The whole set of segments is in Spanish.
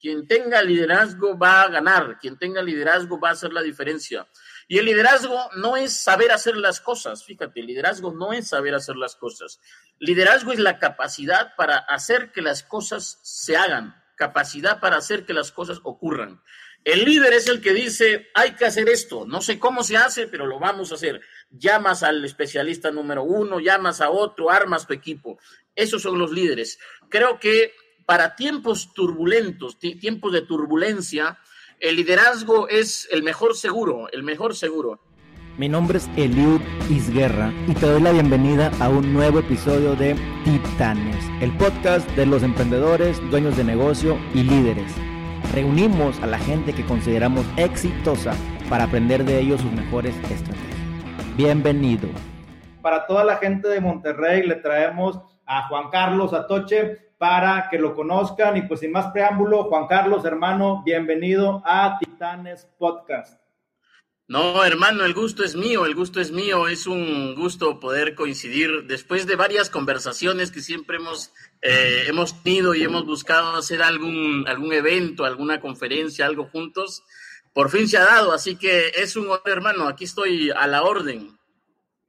Quien tenga liderazgo va a ganar, quien tenga liderazgo va a hacer la diferencia. Y el liderazgo no es saber hacer las cosas, fíjate, liderazgo no es saber hacer las cosas. Liderazgo es la capacidad para hacer que las cosas se hagan, capacidad para hacer que las cosas ocurran. El líder es el que dice, hay que hacer esto, no sé cómo se hace, pero lo vamos a hacer. Llamas al especialista número uno, llamas a otro, armas tu equipo. Esos son los líderes. Creo que para tiempos turbulentos, tiempos de turbulencia, el liderazgo es el mejor seguro, el mejor seguro. Mi nombre es Eliud Isguerra y te doy la bienvenida a un nuevo episodio de Titanes, el podcast de los emprendedores, dueños de negocio y líderes. Reunimos a la gente que consideramos exitosa para aprender de ellos sus mejores estrategias. Bienvenido. Para toda la gente de Monterrey le traemos a Juan Carlos Atoche, para que lo conozcan. Y pues sin más preámbulo, Juan Carlos, hermano, bienvenido a Titanes Podcast. No, hermano, el gusto es mío, el gusto es mío. Es un gusto poder coincidir después de varias conversaciones que siempre hemos, eh, hemos tenido y hemos buscado hacer algún, algún evento, alguna conferencia, algo juntos. Por fin se ha dado, así que es un honor, hermano. Aquí estoy a la orden.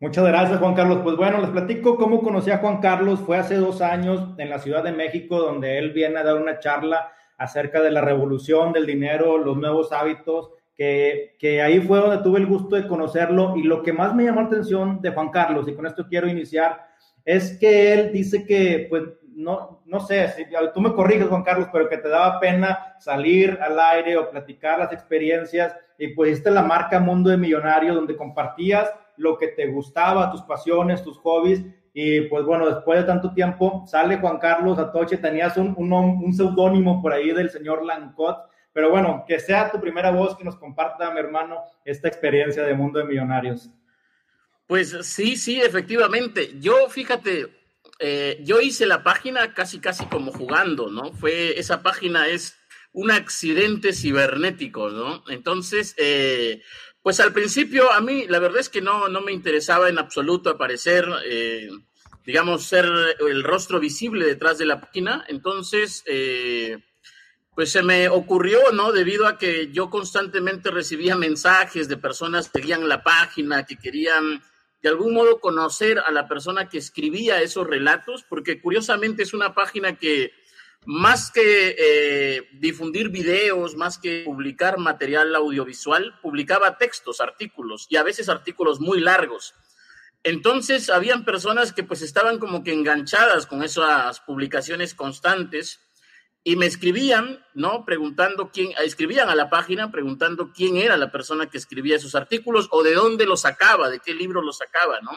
Muchas gracias, Juan Carlos. Pues bueno, les platico cómo conocí a Juan Carlos. Fue hace dos años en la Ciudad de México, donde él viene a dar una charla acerca de la revolución del dinero, los nuevos hábitos, que, que ahí fue donde tuve el gusto de conocerlo. Y lo que más me llamó la atención de Juan Carlos, y con esto quiero iniciar, es que él dice que, pues, no, no sé, si, tú me corriges, Juan Carlos, pero que te daba pena salir al aire o platicar las experiencias. Y pues, esta la marca Mundo de Millonario, donde compartías lo que te gustaba, tus pasiones, tus hobbies. Y pues bueno, después de tanto tiempo sale Juan Carlos Atoche, tenías un, un, seudónimo por ahí del señor Lancot, pero bueno, que sea tu primera voz que nos comparta, mi hermano, esta experiencia de Mundo de Millonarios. Pues sí, sí, efectivamente. Yo, fíjate, eh, yo hice la página casi, casi como jugando, ¿no? Fue, esa página es un accidente cibernético, ¿no? Entonces, eh, pues al principio a mí la verdad es que no, no me interesaba en absoluto aparecer, eh, digamos, ser el rostro visible detrás de la página. Entonces, eh, pues se me ocurrió, ¿no? Debido a que yo constantemente recibía mensajes de personas que seguían la página, que querían de algún modo conocer a la persona que escribía esos relatos, porque curiosamente es una página que más que eh, difundir videos, más que publicar material audiovisual, publicaba textos, artículos y a veces artículos muy largos. Entonces, habían personas que pues estaban como que enganchadas con esas publicaciones constantes y me escribían, ¿no? Preguntando quién, escribían a la página preguntando quién era la persona que escribía esos artículos o de dónde los sacaba, de qué libro los sacaba, ¿no?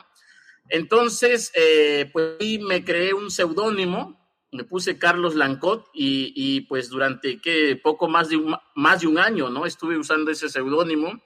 Entonces, eh, pues me creé un seudónimo me puse Carlos Lancot y, pues durante que poco más de, un, más de un año, ¿no? Estuve usando ese seudónimo.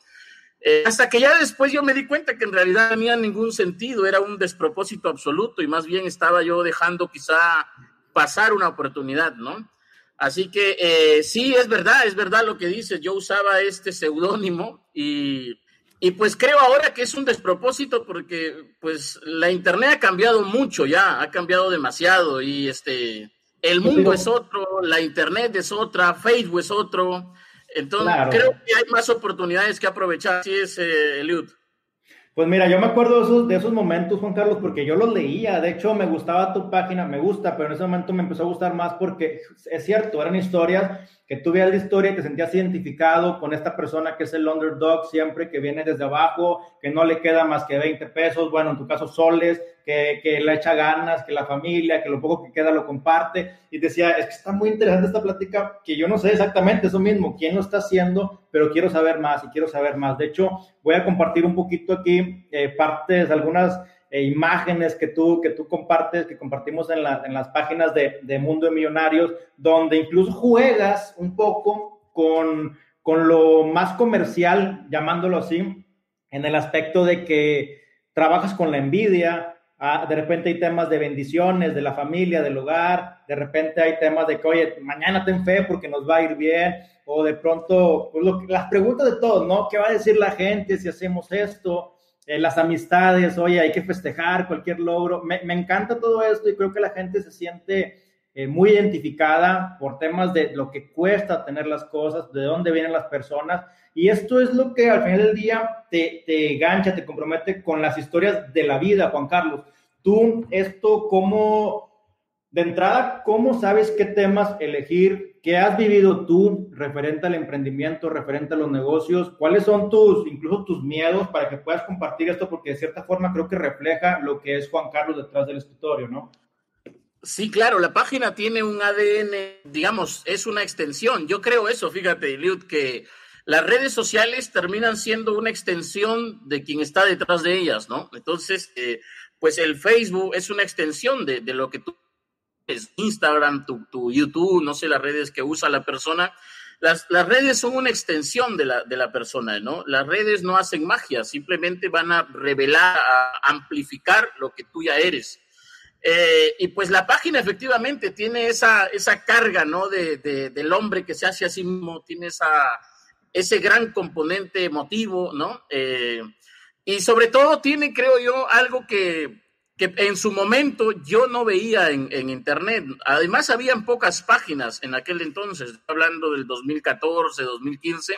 Eh, hasta que ya después yo me di cuenta que en realidad no tenía ningún sentido, era un despropósito absoluto y más bien estaba yo dejando quizá pasar una oportunidad, ¿no? Así que eh, sí, es verdad, es verdad lo que dices, yo usaba este seudónimo y y pues creo ahora que es un despropósito porque pues la internet ha cambiado mucho ya, ha cambiado demasiado y este el mundo es otro, la internet es otra, Facebook es otro. Entonces creo que hay más oportunidades que aprovechar. Así es, eh, Eliud. Pues mira, yo me acuerdo de esos, de esos momentos, Juan Carlos, porque yo los leía. De hecho, me gustaba tu página, me gusta, pero en ese momento me empezó a gustar más porque es cierto, eran historias que tú veías la historia y te sentías identificado con esta persona que es el underdog siempre, que viene desde abajo, que no le queda más que 20 pesos, bueno, en tu caso soles, que, que le echa ganas, que la familia, que lo poco que queda lo comparte. Y decía, es que está muy interesante esta plática, que yo no sé exactamente eso mismo, quién lo está haciendo, pero quiero saber más y quiero saber más. De hecho, voy a compartir un poquito aquí eh, partes, algunas e imágenes que tú, que tú compartes, que compartimos en, en las páginas de, de, Mundo de Millonarios, donde incluso juegas un poco con, con lo más comercial, llamándolo así, en el aspecto de que trabajas con la envidia, ah, de repente hay temas de bendiciones, de la familia, del hogar, de repente hay temas de que, oye, mañana ten fe porque nos va a ir bien, o de pronto, pues las preguntas de todos, ¿no? ¿Qué va a decir la gente si hacemos esto? Eh, las amistades, oye, hay que festejar cualquier logro. Me, encanta todo esto y creo que la gente se siente eh, muy identificada por temas de lo que cuesta tener las cosas, de dónde vienen las personas. Y esto es lo que al final del día te, te gancha, te compromete con las historias de la vida, Juan Carlos. Tú, esto, ¿cómo, de entrada, cómo sabes qué temas elegir? ¿Qué has vivido tú referente al emprendimiento, referente a los negocios? ¿Cuáles son tus, incluso tus miedos para que puedas compartir esto? Porque de cierta forma creo que refleja lo que es Juan Carlos detrás del escritorio, ¿no? Sí, claro, la página tiene un ADN, digamos, es una extensión. Yo creo eso, fíjate, Liud, que las redes sociales terminan siendo una extensión de quien está detrás de ellas, ¿no? Entonces, eh, pues el Facebook es una extensión de, lo que tú es Instagram, tu, YouTube, no sé, las redes que usa la persona. Las, las redes son una extensión de la, de la persona, ¿no? Las redes no hacen magia, simplemente van a revelar, a amplificar lo que tú ya eres. Eh, y pues la página efectivamente tiene esa, esa carga, ¿no? De, del hombre que se hace a sí mismo, tiene esa, ese gran componente emotivo, ¿no? Eh, y sobre todo tiene, creo yo, algo que, que en su momento yo no veía en, en, Internet. Además, habían pocas páginas en aquel entonces, hablando del 2014, 2015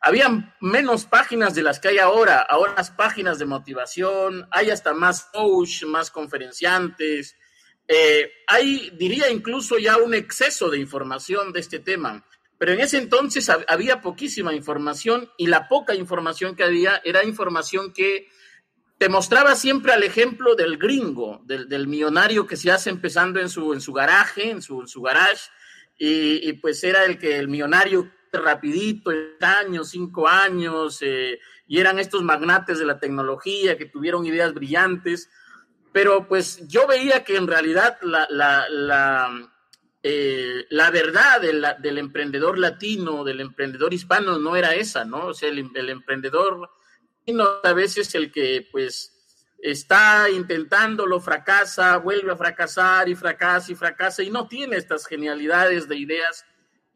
había menos páginas de las que hay ahora, ahora las páginas de motivación, hay hasta más coach, más conferenciantes, eh, hay, diría incluso ya un exceso de información de este tema, pero en ese entonces había poquísima información y la poca información que había era información que te mostraba siempre al ejemplo del gringo, del, millonario que se hace empezando en su, en su garaje, en su, su garage, y, y, pues era el que el millonario rapidito, años, cinco años, eh, y eran estos magnates de la tecnología que tuvieron ideas brillantes, pero pues yo veía que en realidad la, la, la, eh, la verdad del, emprendedor latino, del emprendedor hispano, no era esa, ¿no? O sea, el, el emprendedor a veces el que pues está intentándolo, fracasa, vuelve a fracasar y fracasa y fracasa y no tiene estas genialidades de ideas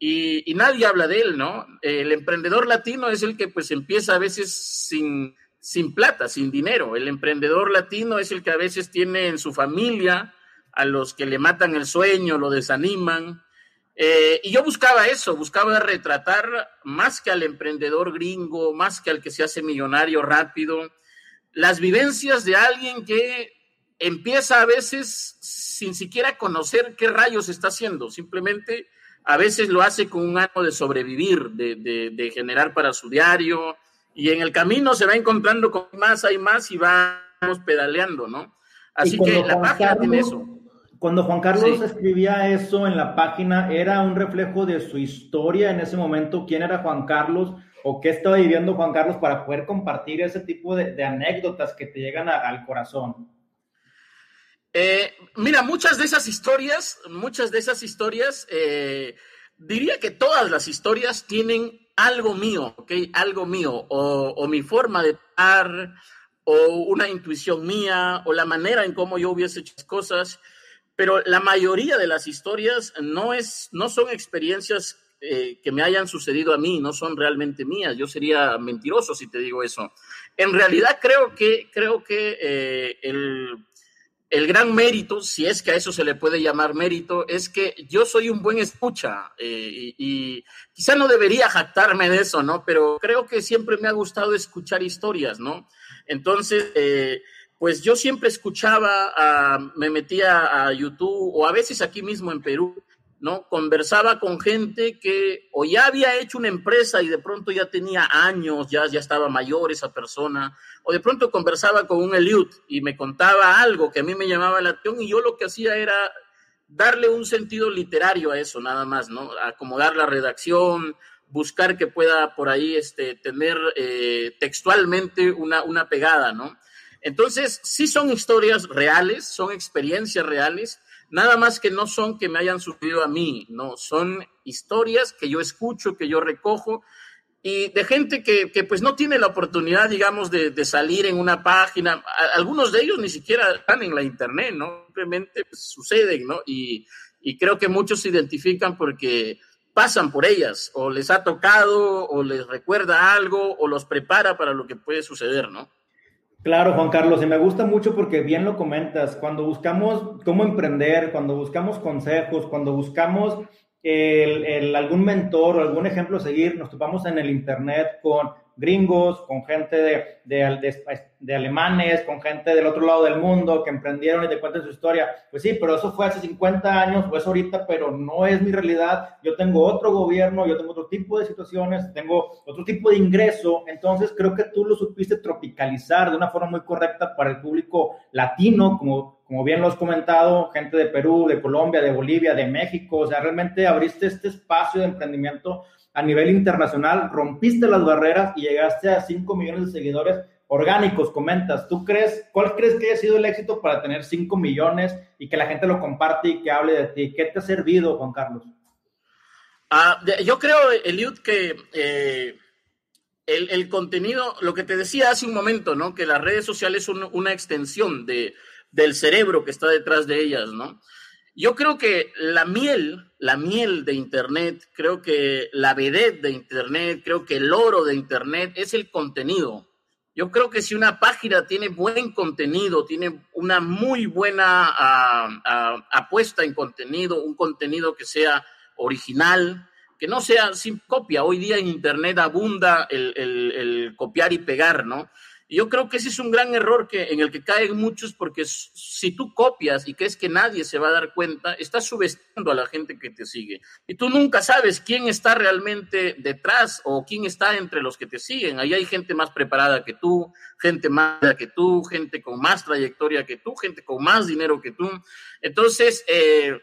y, nadie habla de él, ¿no? El emprendedor latino es el que pues empieza a veces sin, sin plata, sin dinero. El emprendedor latino es el que a veces tiene en su familia a los que le matan el sueño, lo desaniman. Eh, y yo buscaba eso, buscaba retratar más que al emprendedor gringo, más que al que se hace millonario rápido, las vivencias de alguien que empieza a veces sin siquiera conocer qué rayos está haciendo, simplemente a veces lo hace con un ánimo de sobrevivir, de, generar para su diario, y en el camino se va encontrando con más, hay más y vamos pedaleando, ¿no? Así que la página tiene eso. Cuando Juan Carlos escribía eso en la página, ¿era un reflejo de su historia en ese momento? ¿Quién era Juan Carlos? ¿O qué estaba viviendo Juan Carlos para poder compartir ese tipo de, anécdotas que te llegan al corazón? Eh, mira, muchas de esas historias, muchas de esas historias, eh, diría que todas las historias tienen algo mío, ¿ok? Algo mío, o, mi forma de estar, o una intuición mía, o la manera en cómo yo hubiese hecho las cosas, pero la mayoría de las historias no, es, no son experiencias eh, que me hayan sucedido a mí, no son realmente mías. Yo sería mentiroso si te digo eso. En realidad creo que, creo que el el gran mérito, si es que a eso se le puede llamar mérito, es que yo soy un buen escucha eh, y, quizá no debería jactarme de eso, ¿no? Pero creo que siempre me ha gustado escuchar historias, ¿no? Entonces, eh, pues yo siempre escuchaba, me metía a YouTube o a veces aquí mismo en Perú, ¿no? Conversaba con gente que o ya había hecho una empresa y de pronto ya tenía años, ya, ya estaba mayor esa persona, o de pronto conversaba con un Eliud y me contaba algo que a mí me llamaba la atención y yo lo que hacía era darle un sentido literario a eso, nada más, ¿no? Acomodar la redacción, buscar que pueda por ahí este, tener eh, textualmente una, una pegada, ¿no? Entonces, sí son historias reales, son experiencias reales, nada más que no son que me hayan sucedido a mí, no, son historias que yo escucho, que yo recojo y de gente que, que pues no tiene la oportunidad, digamos, de, de, salir en una página. Algunos de ellos ni siquiera están en la internet, ¿no? Simplemente pues, suceden, ¿no? Y, y creo que muchos se identifican porque pasan por ellas, o les ha tocado, o les recuerda algo, o los prepara para lo que puede suceder, ¿no? Claro, Juan Carlos, y me gusta mucho porque bien lo comentas, cuando buscamos cómo emprender, cuando buscamos consejos, cuando buscamos algún mentor o algún ejemplo a seguir, nos topamos en el Internet con gringos, con gente de, de, alemanes, con gente del otro lado del mundo que emprendieron y te cuentan su historia. Pues sí, pero eso fue hace 50 años o es ahorita, pero no es mi realidad. Yo tengo otro gobierno, yo tengo otro tipo de situaciones, tengo otro tipo de ingreso. Entonces creo que tú lo supiste tropicalizar de una forma muy correcta para el público latino, como, como bien lo has comentado, gente de Perú, de Colombia, de Bolivia, de México. O sea, realmente abriste este espacio de emprendimiento a nivel internacional, rompiste las barreras y llegaste a 5 millones de seguidores orgánicos, comentas. ¿Tú crees, cuál crees que haya sido el éxito para tener 5 millones y que la gente lo comparte y que hable de ti? ¿Qué te ha servido, Juan Carlos? Ah, yo creo, Eliud, que eh, el, contenido, lo que te decía hace un momento, ¿no? Que las redes sociales son una extensión de, del cerebro que está detrás de ellas, ¿no? Yo creo que la miel, la miel de Internet, creo que la vedette de Internet, creo que el oro de Internet es el contenido. Yo creo que si una página tiene buen contenido, tiene una muy buena ah, ah, apuesta en contenido, un contenido que sea original, que no sea sin copia. Hoy día en Internet abunda el, el copiar y pegar, ¿no? Yo creo que ese es un gran error que, en el que caen muchos porque si tú copias y crees que nadie se va a dar cuenta, estás subestimando a la gente que te sigue. Y tú nunca sabes quién está realmente detrás o quién está entre los que te siguen. Ahí hay gente más preparada que tú, gente más que tú, gente con más trayectoria que tú, gente con más dinero que tú. Entonces, eh,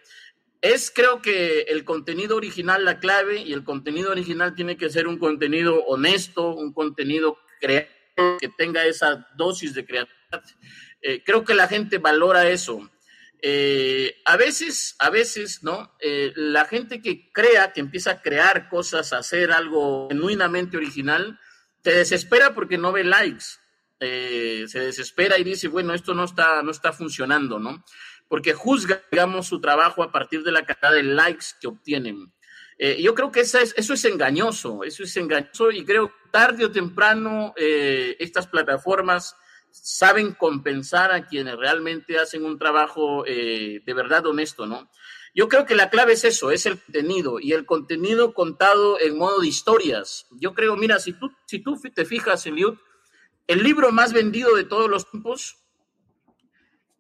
es creo que el contenido original la clave y el contenido original tiene que ser un contenido honesto, un contenido creativo que tenga esa dosis de creatividad. Eh, creo que la gente valora eso. Eh, a veces, a veces, ¿no? Eh, la gente que crea, que empieza a crear cosas, a hacer algo genuinamente original, te desespera porque no ve likes. se desespera y dice, bueno, esto no está, no está funcionando, ¿no? Porque juzga, digamos, su trabajo a partir de la cantidad de likes que obtienen. Eh, yo creo que eso es, eso es engañoso, eso es engañoso y creo que tarde o temprano eh, estas plataformas saben compensar a quienes realmente hacen un trabajo eh, de verdad honesto, ¿no? Yo creo que la clave es eso, es el contenido y el contenido contado en modo de historias. Yo creo, mira, si tú, si tú te fijas, Eliud, el libro más vendido de todos los tiempos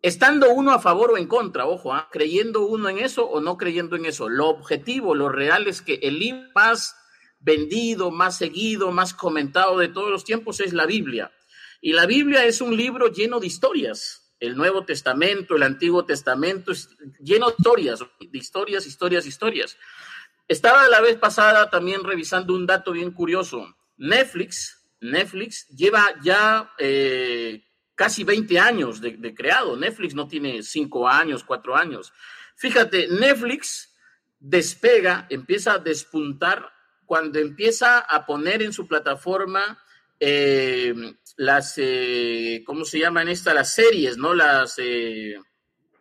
estando uno a favor o en contra, ojo, ¿ah? creyendo uno en eso o no creyendo en eso. Lo objetivo, lo real es que el libro más vendido, más seguido, más comentado de todos los tiempos es la Biblia. Y la Biblia es un libro lleno de historias. El Nuevo Testamento, el Antiguo Testamento, es lleno de historias, de historias, historias, historias. Estaba la vez pasada también revisando un dato bien curioso. Netflix, Netflix lleva ya eh, casi 20 años de, creado. Netflix no tiene 5 años, 4 años. Fíjate, Netflix despega, empieza a despuntar cuando empieza a poner en su plataforma eh, las, eh, ¿cómo se llaman estas? Las series, ¿no? Las eh,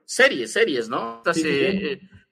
series, series, ¿no?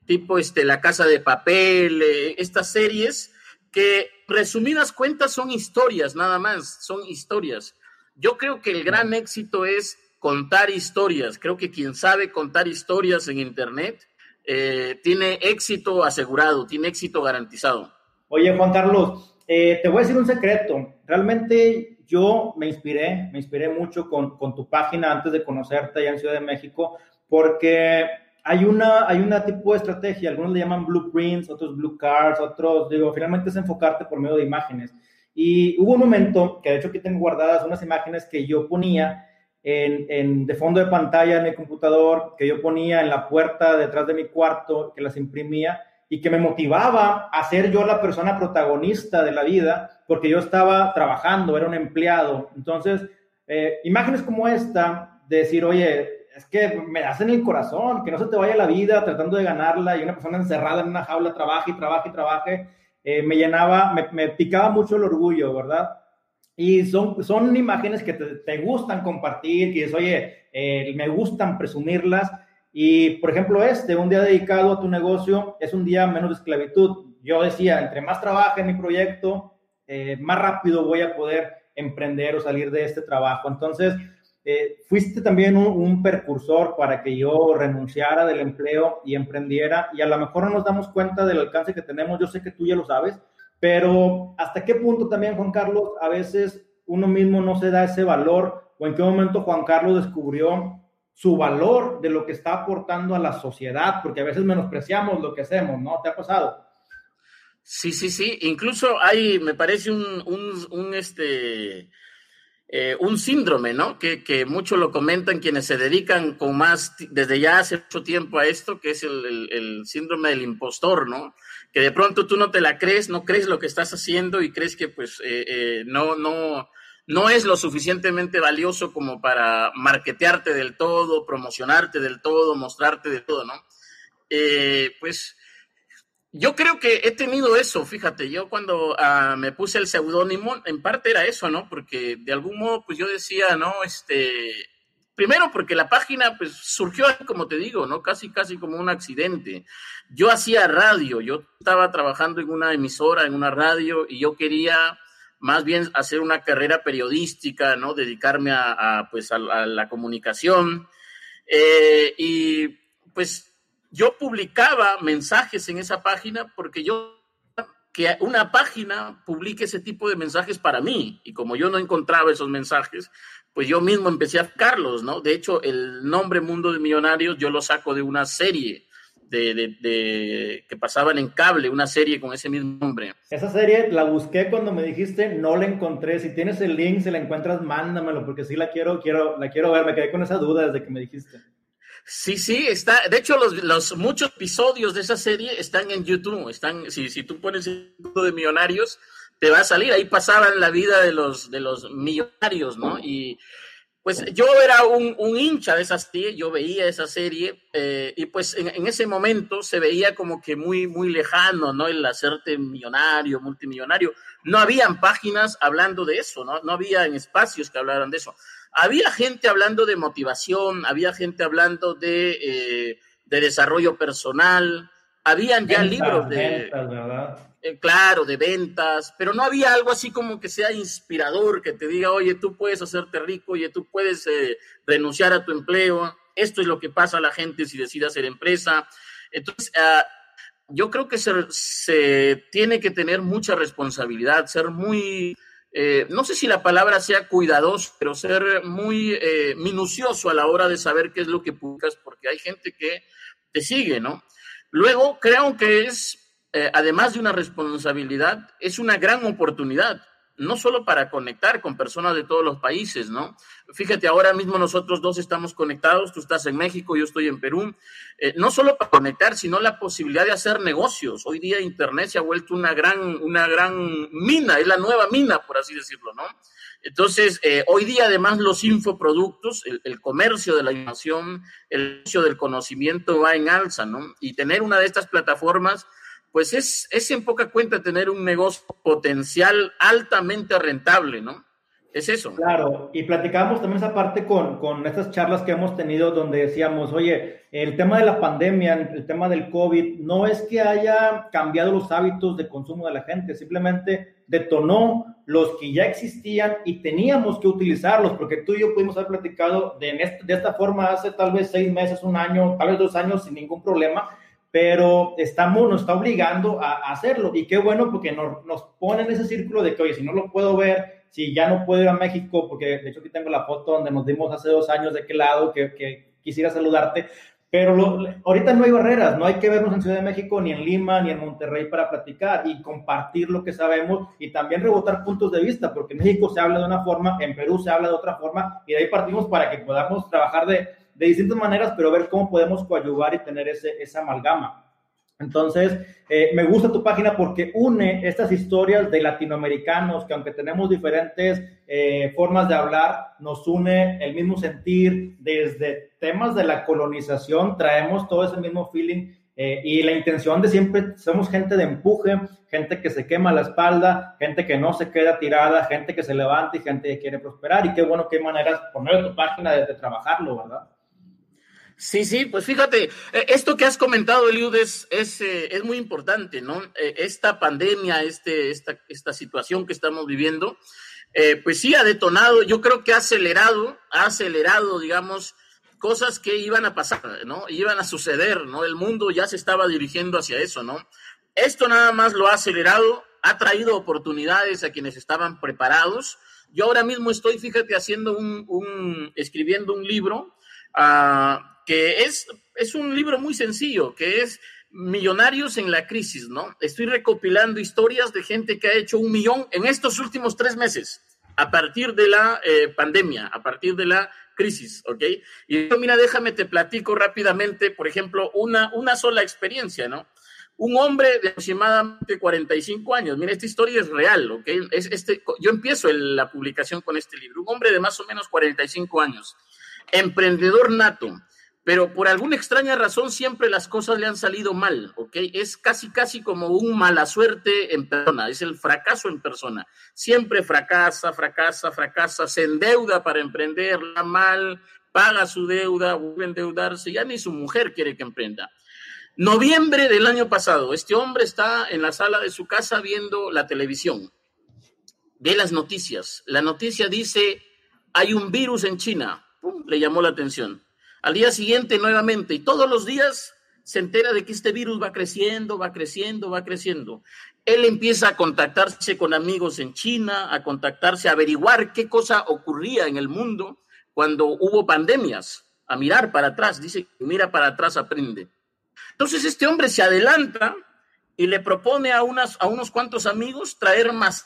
tipo este, La Casa de Papel, estas series que resumidas cuentas son historias, nada más, son historias. Yo creo que el gran éxito es contar historias. Creo que quien sabe contar historias en Internet eh, tiene éxito asegurado, tiene éxito garantizado. Oye, Juan Carlos, eh, te voy a decir un secreto. Realmente yo me inspiré, me inspiré mucho con, con tu página antes de conocerte allá en Ciudad de México, porque hay una, hay una tipo de estrategia, algunos le llaman blueprints, otros blue cards, otros, digo, finalmente es enfocarte por medio de imágenes. Y hubo un momento, que de hecho aquí tengo guardadas unas imágenes que yo ponía en, de fondo de pantalla en mi computador, que yo ponía en la puerta detrás de mi cuarto, que las imprimía y que me motivaba a ser yo la persona protagonista de la vida, porque yo estaba trabajando, era un empleado. Entonces, eh, imágenes como esta, de decir, oye, es que me hacen el corazón, que no se te vaya la vida tratando de ganarla y una persona encerrada en una jaula trabaje y trabaje y trabaje eh, me llenaba, me, picaba mucho el orgullo, ¿verdad? Y son, son imágenes que te, gustan compartir, que dices, oye, eh, me gustan presumirlas. Y, por ejemplo, este, un día dedicado a tu negocio, es un día menos de esclavitud. Yo decía, entre más trabaje en mi proyecto, eh, más rápido voy a poder emprender o salir de este trabajo. Entonces, eh, fuiste también un, un, percursor para que yo renunciara del empleo y emprendiera y a lo mejor no nos damos cuenta del alcance que tenemos, yo sé que tú ya lo sabes, pero hasta qué punto también, Juan Carlos, a veces uno mismo no se da ese valor o en qué momento Juan Carlos descubrió su valor de lo que está aportando a la sociedad, porque a veces menospreciamos lo que hacemos, ¿no? ¿Te ha pasado? Sí, sí, sí. Incluso hay, me parece un, un, un este, eh, un síndrome, ¿no? Que, que muchos lo comentan quienes se dedican con más, desde ya hace mucho tiempo a esto, que es el, el, síndrome del impostor, ¿no? Que de pronto tú no te la crees, no crees lo que estás haciendo y crees que pues eh, eh, no, no, no es lo suficientemente valioso como para marketearte del todo, promocionarte del todo, mostrarte de todo, ¿no? Pues yo creo que he tenido eso, fíjate, yo cuando uh, me puse el seudónimo, en parte era eso, ¿no? Porque de algún modo, pues yo decía, ¿no? Este, primero porque la página, pues surgió, como te digo, ¿no? Casi, casi como un accidente. Yo hacía radio, yo estaba trabajando en una emisora, en una radio, y yo quería más bien hacer una carrera periodística, ¿no? Dedicarme a, pues, a, la comunicación. Eh, y pues yo publicaba mensajes en esa página porque yo que una página publique ese tipo de mensajes para mí y como yo no encontraba esos mensajes, pues yo mismo empecé a sacarlos, ¿no? De hecho, el nombre Mundo de Millonarios yo lo saco de una serie de, de, que pasaban en cable, una serie con ese mismo nombre. Esa serie la busqué cuando me dijiste, no la encontré. Si tienes el link, si la encuentras, mándamelo, porque sí la quiero, quiero, la quiero ver. Me quedé con esa duda desde que me dijiste. Sí, sí, está. De hecho, los, los muchos episodios de esa serie están en YouTube. Están, si, tú pones de millonarios, te va a salir. Ahí pasaban la vida de los, de los millonarios, ¿no? Y pues yo era un, hincha de esa serie, yo veía esa serie eh, y pues en, ese momento se veía como que muy, muy lejano, ¿no? El hacerte millonario, multimillonario. No habían páginas hablando de eso, ¿no? No había en espacios que hablaran de eso. Había gente hablando de motivación, había gente hablando de, eh, de desarrollo personal, habían ya ventas, libros de... Ventas, ¿verdad? Eh, claro, de ventas, pero no había algo así como que sea inspirador, que te diga, oye, tú puedes hacerte rico, oye, tú puedes eh, renunciar a tu empleo, esto es lo que pasa a la gente si decide hacer empresa. Entonces, uh, yo creo que se, se, tiene que tener mucha responsabilidad, ser muy, eh, no sé si la palabra sea cuidadoso, pero ser muy eh, minucioso a la hora de saber qué es lo que publicas, porque hay gente que te sigue, ¿no? Luego, creo que es eh, además de una responsabilidad, es una gran oportunidad, no solo para conectar con personas de todos los países, ¿no? Fíjate, ahora mismo nosotros dos estamos conectados, tú estás en México, yo estoy en Perú, eh, no solo para conectar, sino la posibilidad de hacer negocios. Hoy día Internet se ha vuelto una gran, una gran mina, es la nueva mina, por así decirlo, ¿no? Entonces, eh, hoy día además los infoproductos, el, el, comercio de la información, el comercio del conocimiento va en alza, ¿no? Y tener una de estas plataformas pues es, es en poca cuenta tener un negocio potencial altamente rentable, ¿no? Es eso. Claro, y platicábamos también esa parte con, con estas charlas que hemos tenido donde decíamos, oye, el tema de la pandemia, el tema del COVID, no es que haya cambiado los hábitos de consumo de la gente, simplemente detonó los que ya existían y teníamos que utilizarlos, porque tú y yo pudimos haber platicado de, de esta forma hace tal vez seis meses, un año, tal vez dos años sin ningún problema, pero estamos, nos está obligando a, a hacerlo. Y qué bueno porque nos, nos pone en ese círculo de que, oye, si no lo puedo ver, si ya no puedo ir a México, porque de hecho aquí tengo la foto donde nos dimos hace dos años de qué lado, que, que quisiera saludarte, pero lo, ahorita no hay barreras, no hay que vernos en Ciudad de México, ni en Lima, ni en Monterrey para platicar y compartir lo que sabemos y también rebotar puntos de vista, porque en México se habla de una forma, en Perú se habla de otra forma y de ahí partimos para que podamos trabajar de, de distintas maneras, pero ver cómo podemos coadyuvar y tener ese, esa amalgama. Entonces, eh, me gusta tu página porque une estas historias de latinoamericanos que aunque tenemos diferentes eh, formas de hablar, nos une el mismo sentir desde temas de la colonización, traemos todo ese mismo feeling eh, y la intención de siempre, somos gente de empuje, gente que se quema la espalda, gente que no se queda tirada, gente que se levanta y gente que quiere prosperar y qué bueno, qué maneras, de tu página, de, de trabajarlo, ¿verdad? Sí, sí, pues fíjate, eh, esto que has comentado, Eliud, es, es, eh, es muy importante, ¿no? Eh, esta pandemia, este, esta, esta situación que estamos viviendo, eh, pues sí ha detonado, yo creo que ha acelerado, ha acelerado, digamos, cosas que iban a pasar, ¿no? Iban a suceder, ¿no? El mundo ya se estaba dirigiendo hacia eso, ¿no? Esto nada más lo ha acelerado, ha traído oportunidades a quienes estaban preparados. Yo ahora mismo estoy, fíjate, haciendo un, escribiendo un libro uh, que es, es un libro muy sencillo, que es Millonarios en la crisis, ¿no? Estoy recopilando historias de gente que ha hecho un millón en estos últimos tres meses, a partir de la eh, pandemia, a partir de la crisis, ¿ok? Y yo, mira, déjame, te platico rápidamente, por ejemplo, una, una sola experiencia, ¿no? Un hombre de aproximadamente 45 años, mira, esta historia es real, ¿ok? Es este, yo empiezo la publicación con este libro, un hombre de más o menos 45 años, emprendedor nato, pero por alguna extraña razón siempre las cosas le han salido mal, ¿ok? Es casi, casi como un mala suerte en persona, es el fracaso en persona. Siempre fracasa, fracasa, fracasa, se endeuda para emprenderla mal, paga su deuda, vuelve a endeudarse, ya ni su mujer quiere que emprenda. Noviembre del año pasado, este hombre está en la sala de su casa viendo la televisión, ve las noticias. La noticia dice, hay un virus en China, ¡Pum! le llamó la atención al día siguiente nuevamente y todos los días se entera de que este virus va creciendo, va creciendo, va creciendo. Él empieza a contactarse con amigos en China, a contactarse, a averiguar qué cosa ocurría en el mundo cuando hubo pandemias, a mirar para atrás, dice, mira para atrás, aprende. Entonces este hombre se adelanta y le propone a, unas, a unos cuantos amigos traer más,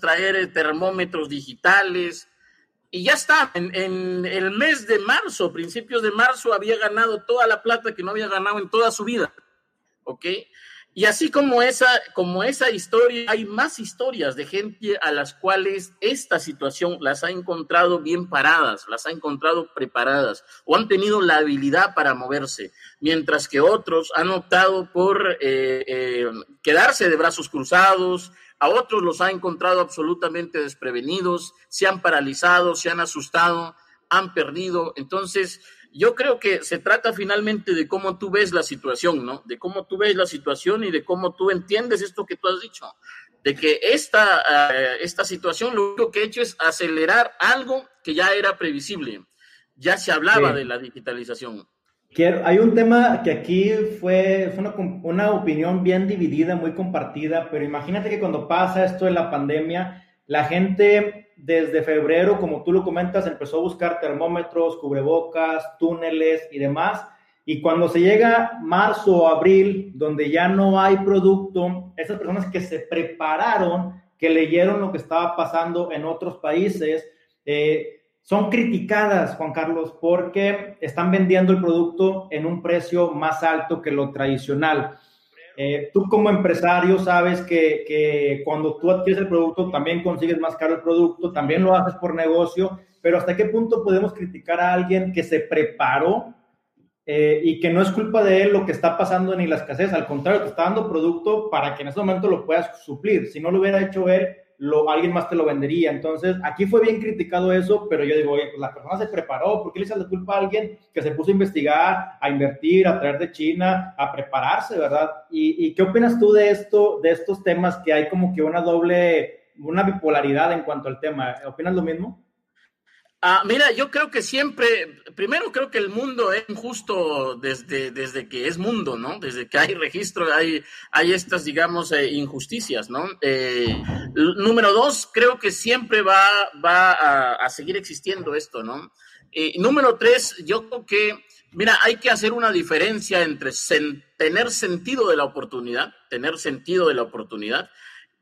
traer termómetros digitales, y ya está, en, el mes de marzo, principios de marzo, había ganado toda la plata que no había ganado en toda su vida. ¿Ok? Y así como esa, como esa historia, hay más historias de gente a las cuales esta situación las ha encontrado bien paradas, las ha encontrado preparadas o han tenido la habilidad para moverse, mientras que otros han optado por eh, eh, quedarse de brazos cruzados, a otros los ha encontrado absolutamente desprevenidos, se han paralizado, se han asustado, han perdido. Entonces, yo creo que se trata finalmente de cómo tú ves la situación, ¿no? De cómo tú ves la situación y de cómo tú entiendes esto que tú has dicho. De que esta, eh, esta situación lo único que ha hecho es acelerar algo que ya era previsible. Ya se hablaba de la digitalización hay un tema que aquí fue, una, una, opinión bien dividida, muy compartida, pero imagínate que cuando pasa esto de la pandemia, la gente desde febrero, como tú lo comentas, empezó a buscar termómetros, cubrebocas, túneles y demás. Y cuando se llega marzo o abril, donde ya no hay producto, esas personas que se prepararon, que leyeron lo que estaba pasando en otros países, eh, son criticadas, Juan Carlos, porque están vendiendo el producto en un precio más alto que lo tradicional. Eh, tú como empresario sabes que, que, cuando tú adquieres el producto también consigues más caro el producto, también lo haces por negocio, pero ¿hasta qué punto podemos criticar a alguien que se preparó eh, y que no es culpa de él lo que está pasando ni la escasez? Al contrario, te está dando producto para que en ese momento lo puedas suplir. Si no lo hubiera hecho él, lo, alguien más te lo vendería. Entonces, aquí fue bien criticado eso, pero yo digo, oye, pues la persona se preparó, ¿por qué le sale culpa a alguien que se puso a investigar, a invertir, a traer de China, a prepararse, verdad? ¿Y, y qué opinas tú de esto, de estos temas que hay como que una doble, una bipolaridad en cuanto al tema? ¿Opinas lo mismo? Ah, mira, yo creo que siempre, primero creo que el mundo es injusto desde, desde que es mundo, ¿no? Desde que hay registro, hay, hay estas, digamos, eh, injusticias, ¿no? Eh, número dos, creo que siempre va, va a, seguir existiendo esto, ¿no? Eh, número tres, yo creo que, mira, hay que hacer una diferencia entre tener sentido de la oportunidad, tener sentido de la oportunidad,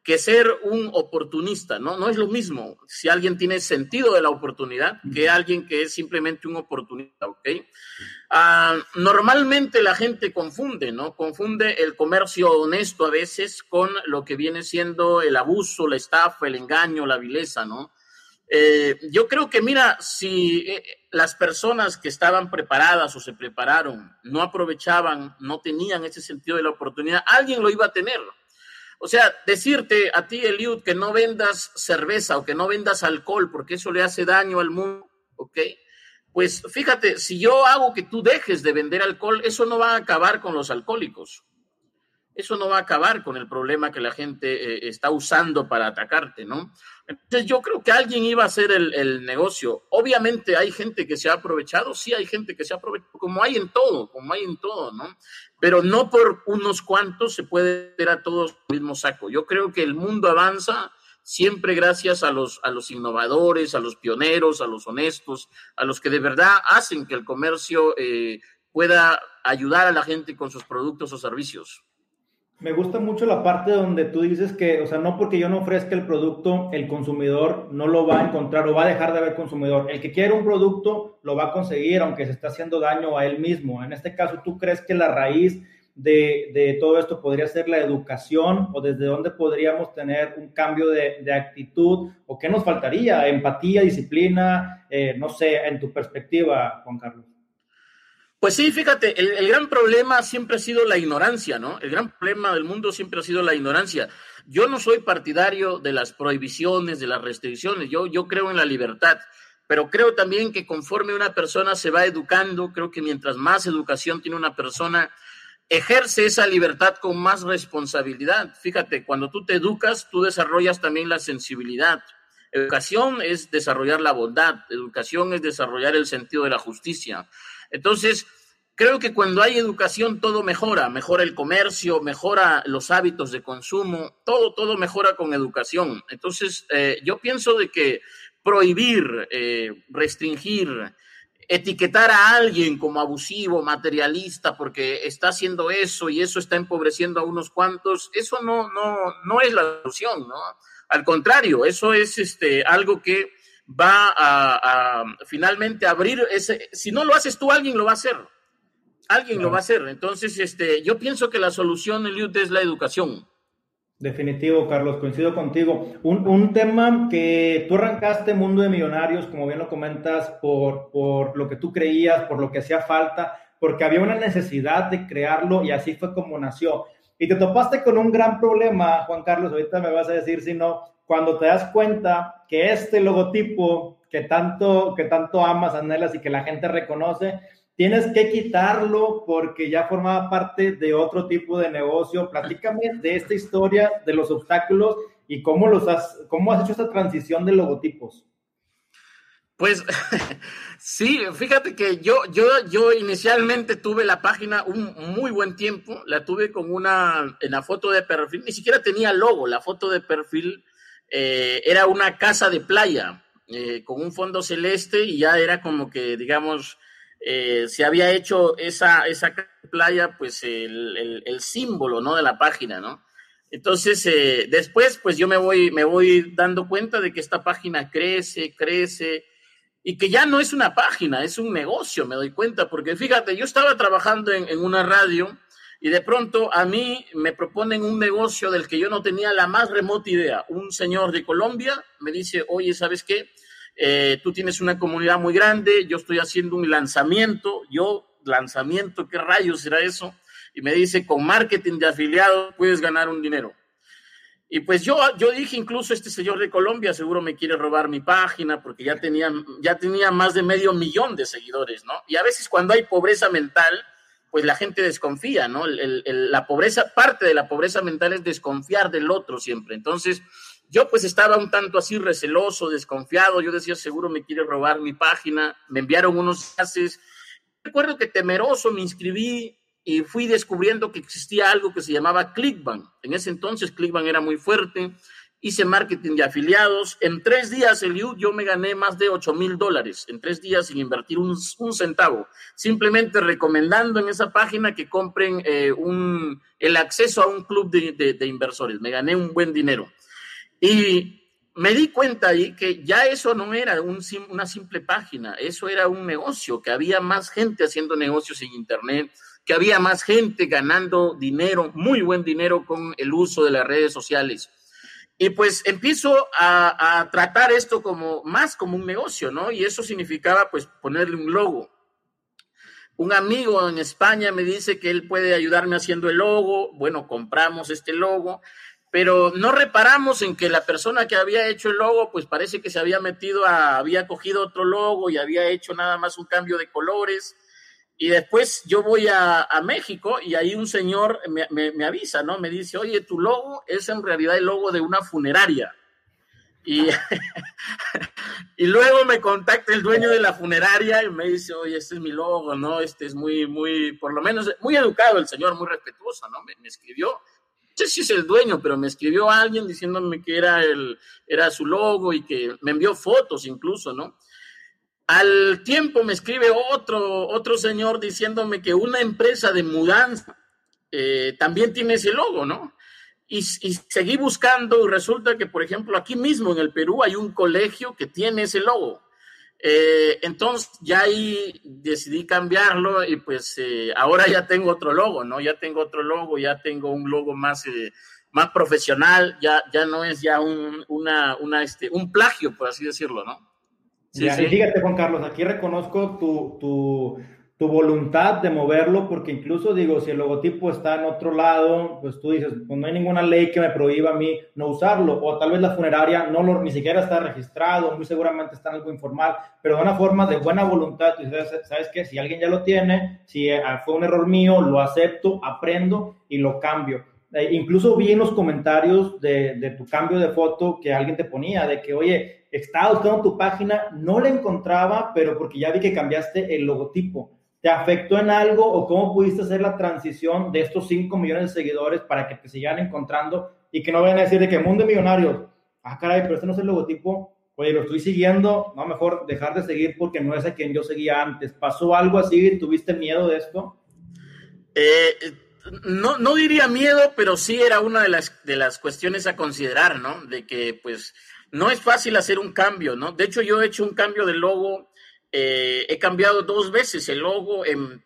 que ser un oportunista, ¿no? No es lo mismo si alguien tiene sentido de la oportunidad que alguien que es simplemente un oportunista, ¿ok? Ah, normalmente la gente confunde, ¿no? Confunde el comercio honesto a veces con lo que viene siendo el abuso, la estafa, el engaño, la vileza, ¿no? Eh, yo creo que, mira, si eh, las personas que estaban preparadas o se prepararon no aprovechaban, no tenían ese sentido de la oportunidad, alguien lo iba a tener. O sea, decirte a ti, Eliud, que no vendas cerveza o que no vendas alcohol porque eso le hace daño al mundo, ¿ok? Pues fíjate, si yo hago que tú dejes de vender alcohol, eso no va a acabar con los alcohólicos. eso no va a acabar con el problema que la gente eh, está usando para atacarte, ¿no? Entonces yo creo que alguien iba a hacer el, el, negocio. Obviamente hay gente que se ha aprovechado, sí hay gente que se ha aprovechado, como hay en todo, como hay en todo, ¿no? Pero no por unos cuantos se puede ver a todos el mismo saco. Yo creo que el mundo avanza siempre gracias a los, a los innovadores, a los pioneros, a los honestos, a los que de verdad hacen que el comercio eh, pueda ayudar a la gente con sus productos o servicios. Me gusta mucho la parte donde tú dices que, o sea, no porque yo no ofrezca el producto, el consumidor no lo va a encontrar o va a dejar de haber consumidor. El que quiere un producto lo va a conseguir, aunque se está haciendo daño a él mismo. En este caso, ¿tú crees que la raíz de, de todo esto podría ser la educación o desde dónde podríamos tener un cambio de, de actitud o qué nos faltaría? Empatía, disciplina, eh, no sé, en tu perspectiva, Juan Carlos. Pues sí, fíjate, el, gran problema siempre ha sido la ignorancia, ¿no? El gran problema del mundo siempre ha sido la ignorancia. Yo no soy partidario de las prohibiciones, de las restricciones, yo, yo creo en la libertad, pero creo también que conforme una persona se va educando, creo que mientras más educación tiene una persona, ejerce esa libertad con más responsabilidad. Fíjate, cuando tú te educas, tú desarrollas también la sensibilidad. Educación es desarrollar la bondad, educación es desarrollar el sentido de la justicia. Entonces, creo que cuando hay educación todo mejora, mejora el comercio, mejora los hábitos de consumo, todo, todo mejora con educación. Entonces, eh, yo pienso de que prohibir, eh, restringir, etiquetar a alguien como abusivo, materialista, porque está haciendo eso y eso está empobreciendo a unos cuantos, eso no, no, no es la solución, ¿no? Al contrario, eso es este, algo que va a, a, finalmente abrir ese, si no lo haces tú, alguien lo va a hacer. Alguien lo va a hacer. Entonces, este, yo pienso que la solución, Eliud, es la educación. Definitivo, Carlos, coincido contigo. Un, un, tema que tú arrancaste Mundo de Millonarios, como bien lo comentas, por, por lo que tú creías, por lo que hacía falta, porque había una necesidad de crearlo y así fue como nació. Y te topaste con un gran problema, Juan Carlos, ahorita me vas a decir si no, cuando te das cuenta que este logotipo que tanto, que tanto amas, anhelas y que la gente reconoce, tienes que quitarlo porque ya formaba parte de otro tipo de negocio. Platícame de esta historia, de los obstáculos y cómo, los has, cómo has hecho esta transición de logotipos. Pues sí, fíjate que yo, yo, yo inicialmente tuve la página un muy buen tiempo, la tuve con una, en la foto de perfil, ni siquiera tenía logo, la foto de perfil eh, era una casa de playa eh, con un fondo celeste y ya era como que, digamos, eh, se había hecho esa, esa playa, pues el, el, el, símbolo, ¿no? De la página, ¿no? Entonces, eh, después, pues yo me voy, me voy dando cuenta de que esta página crece, crece, y que ya no es una página, es un negocio, me doy cuenta, porque fíjate, yo estaba trabajando en, una radio, y de pronto a mí me proponen un negocio del que yo no tenía la más remota idea. Un señor de Colombia me dice, oye, ¿sabes qué? Eh, tú tienes una comunidad muy grande, yo estoy haciendo un lanzamiento, yo, lanzamiento, ¿qué rayos será eso? Y me dice, con marketing de afiliados puedes ganar un dinero. Y pues yo, yo dije, incluso este señor de Colombia seguro me quiere robar mi página porque ya tenía, ya tenía más de medio millón de seguidores, ¿no? Y a veces cuando hay pobreza mental, pues la gente desconfía, ¿no? La pobreza, parte de la pobreza mental es desconfiar del otro siempre. Entonces, yo pues estaba un tanto así receloso, desconfiado, yo decía, seguro me quiere robar mi página, me enviaron unos enlaces. Recuerdo que temeroso me inscribí y fui descubriendo que existía algo que se llamaba Clickbank. En ese entonces Clickbank era muy fuerte, hice marketing de afiliados. En tres días, Eliud, yo me gané más de 8 mil dólares, en tres días sin invertir un, un, centavo, simplemente recomendando en esa página que compren eh, un, el acceso a un club de, de, de inversores. Me gané un buen dinero. Y me di cuenta ahí que ya eso no era un, una simple página, eso era un negocio, que había más gente haciendo negocios en Internet, que había más gente ganando dinero, muy buen dinero con el uso de las redes sociales. Y pues empiezo a, tratar esto como más como un negocio, ¿no? Y eso significaba pues ponerle un logo. Un amigo en España me dice que él puede ayudarme haciendo el logo. Bueno, compramos este logo pero no reparamos en que la persona que había hecho el logo, pues parece que se había metido había cogido otro logo y había hecho nada más un cambio de colores. Y después yo voy a, México y ahí un señor me, avisa, ¿no? Me dice, oye, tu logo es en realidad el logo de una funeraria. Y, y luego me contacta el dueño de la funeraria y me dice, oye, este es mi logo, ¿no? Este es muy, muy, por lo menos, muy educado el señor, muy respetuoso, ¿no? Me, escribió, no sé si es el dueño, pero me escribió alguien diciéndome que era, el, era su logo y que me envió fotos incluso, ¿no? Al tiempo me escribe otro, otro señor diciéndome que una empresa de mudanza eh, también tiene ese logo, ¿no? Y, seguí buscando y resulta que, por ejemplo, aquí mismo en el Perú hay un colegio que tiene ese logo. Eh, entonces ya ahí decidí cambiarlo y pues eh, ahora ya tengo otro logo, ¿no? Ya tengo otro logo, ya tengo un logo más, más profesional, ya, ya no es ya un, este, un plagio, por así decirlo, ¿no? Sí, fíjate, Juan Carlos, aquí reconozco tu, tu, tu, voluntad de moverlo, porque incluso digo, si el logotipo está en otro lado, pues tú dices, pues no hay ninguna ley que me prohíba a mí no usarlo, o tal vez la funeraria no lo, ni siquiera está registrado, muy seguramente está en algo informal, pero de una forma de buena voluntad, tú dices, ¿sabes qué? Si alguien ya lo tiene, si eh, fue un error mío, lo acepto, aprendo y lo cambio. Eh, incluso vi en los comentarios de, de tu cambio de foto que alguien te ponía, de que, oye, estaba buscando tu página, no la encontraba, pero porque ya vi que cambiaste el logotipo. ¿Te afectó en algo o cómo pudiste hacer la transición de estos 5 millones de seguidores para que te sigan encontrando y que no vayan a decir de que mundo millonario, ah, caray, pero este no es el logotipo, oye, lo estoy siguiendo, no, mejor dejar de seguir porque no es a quien yo seguía antes. ¿Pasó algo así? ¿Tuviste miedo de esto? Eh, no, no diría miedo, pero sí era una de las, de las cuestiones a considerar, ¿no? De que, pues, no es fácil hacer un cambio, ¿no? De hecho, yo he hecho un cambio de logo, eh, he cambiado dos veces el logo en,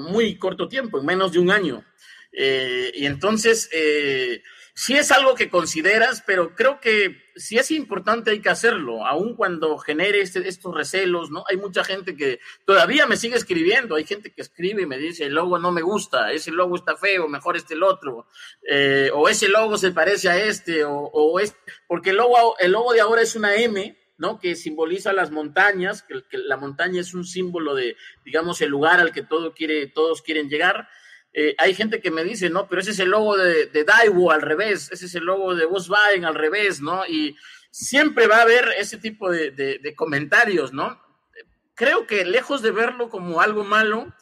muy corto tiempo, en menos de un año. Eh, y entonces, eh, sí es algo que consideras, pero creo que si es importante hay que hacerlo, aun cuando genere este, estos recelos, ¿no? Hay mucha gente que todavía me sigue escribiendo, hay gente que escribe y me dice, el logo no me gusta, ese logo está feo, mejor este el otro, eh, o ese logo se parece a este, o, o es, porque el logo, el logo de ahora es una M, ¿no? Que simboliza las montañas, que, que, la montaña es un símbolo de, digamos, el lugar al que todo quiere, todos quieren llegar. Eh, hay gente que me dice, no, pero ese es el logo de, de al revés, ese es el logo de Volkswagen al revés, ¿no? Y siempre va a haber ese tipo de, de, comentarios, ¿no? Creo que lejos de verlo como algo malo,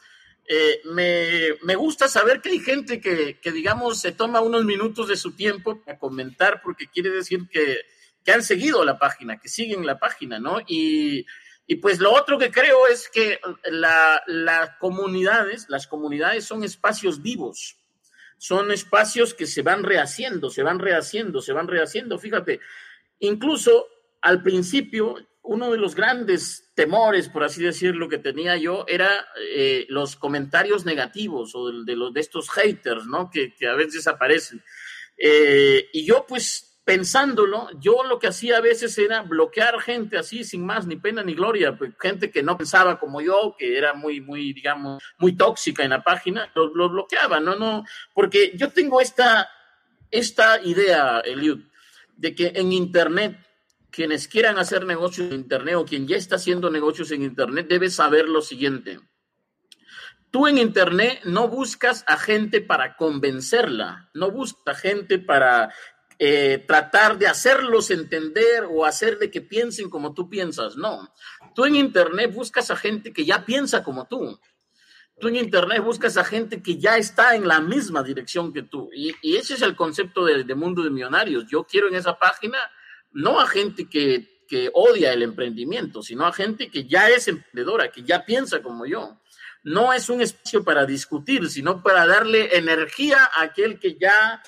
eh, me, me, gusta saber que hay gente que, que, digamos, se toma unos minutos de su tiempo para comentar porque quiere decir que, que han seguido la página, que siguen la página, ¿no? Y y pues lo otro que creo es que las comunidades, las comunidades son espacios vivos, son espacios que se van rehaciendo, se van rehaciendo, se van rehaciendo. Fíjate, incluso al principio, uno de los grandes temores, por así decirlo, que tenía yo era eh, los comentarios negativos o de, los, de estos haters, ¿no? Que, a veces aparecen. Eh, y yo pues pensándolo, yo lo que hacía a veces era bloquear gente así, sin más ni pena ni gloria, pues, gente que no pensaba como yo, que era muy, muy, digamos, muy tóxica en la página, lo, bloqueaba, ¿no? no Porque yo tengo esta, esta idea, Eliud, de que en Internet, quienes quieran hacer negocios en Internet o quien ya está haciendo negocios en Internet debe saber lo siguiente. Tú en Internet no buscas a gente para convencerla, no buscas a gente para eh, tratar de hacerlos entender o hacer de que piensen como tú piensas. No, tú en Internet buscas a gente que ya piensa como tú. Tú en Internet buscas a gente que ya está en la misma dirección que tú. Y, ese es el concepto de, mundo de millonarios. Yo quiero en esa página no a gente que, que odia el emprendimiento, sino a gente que ya es emprendedora, que ya piensa como yo no es un espacio para discutir, sino para darle energía a aquel que ya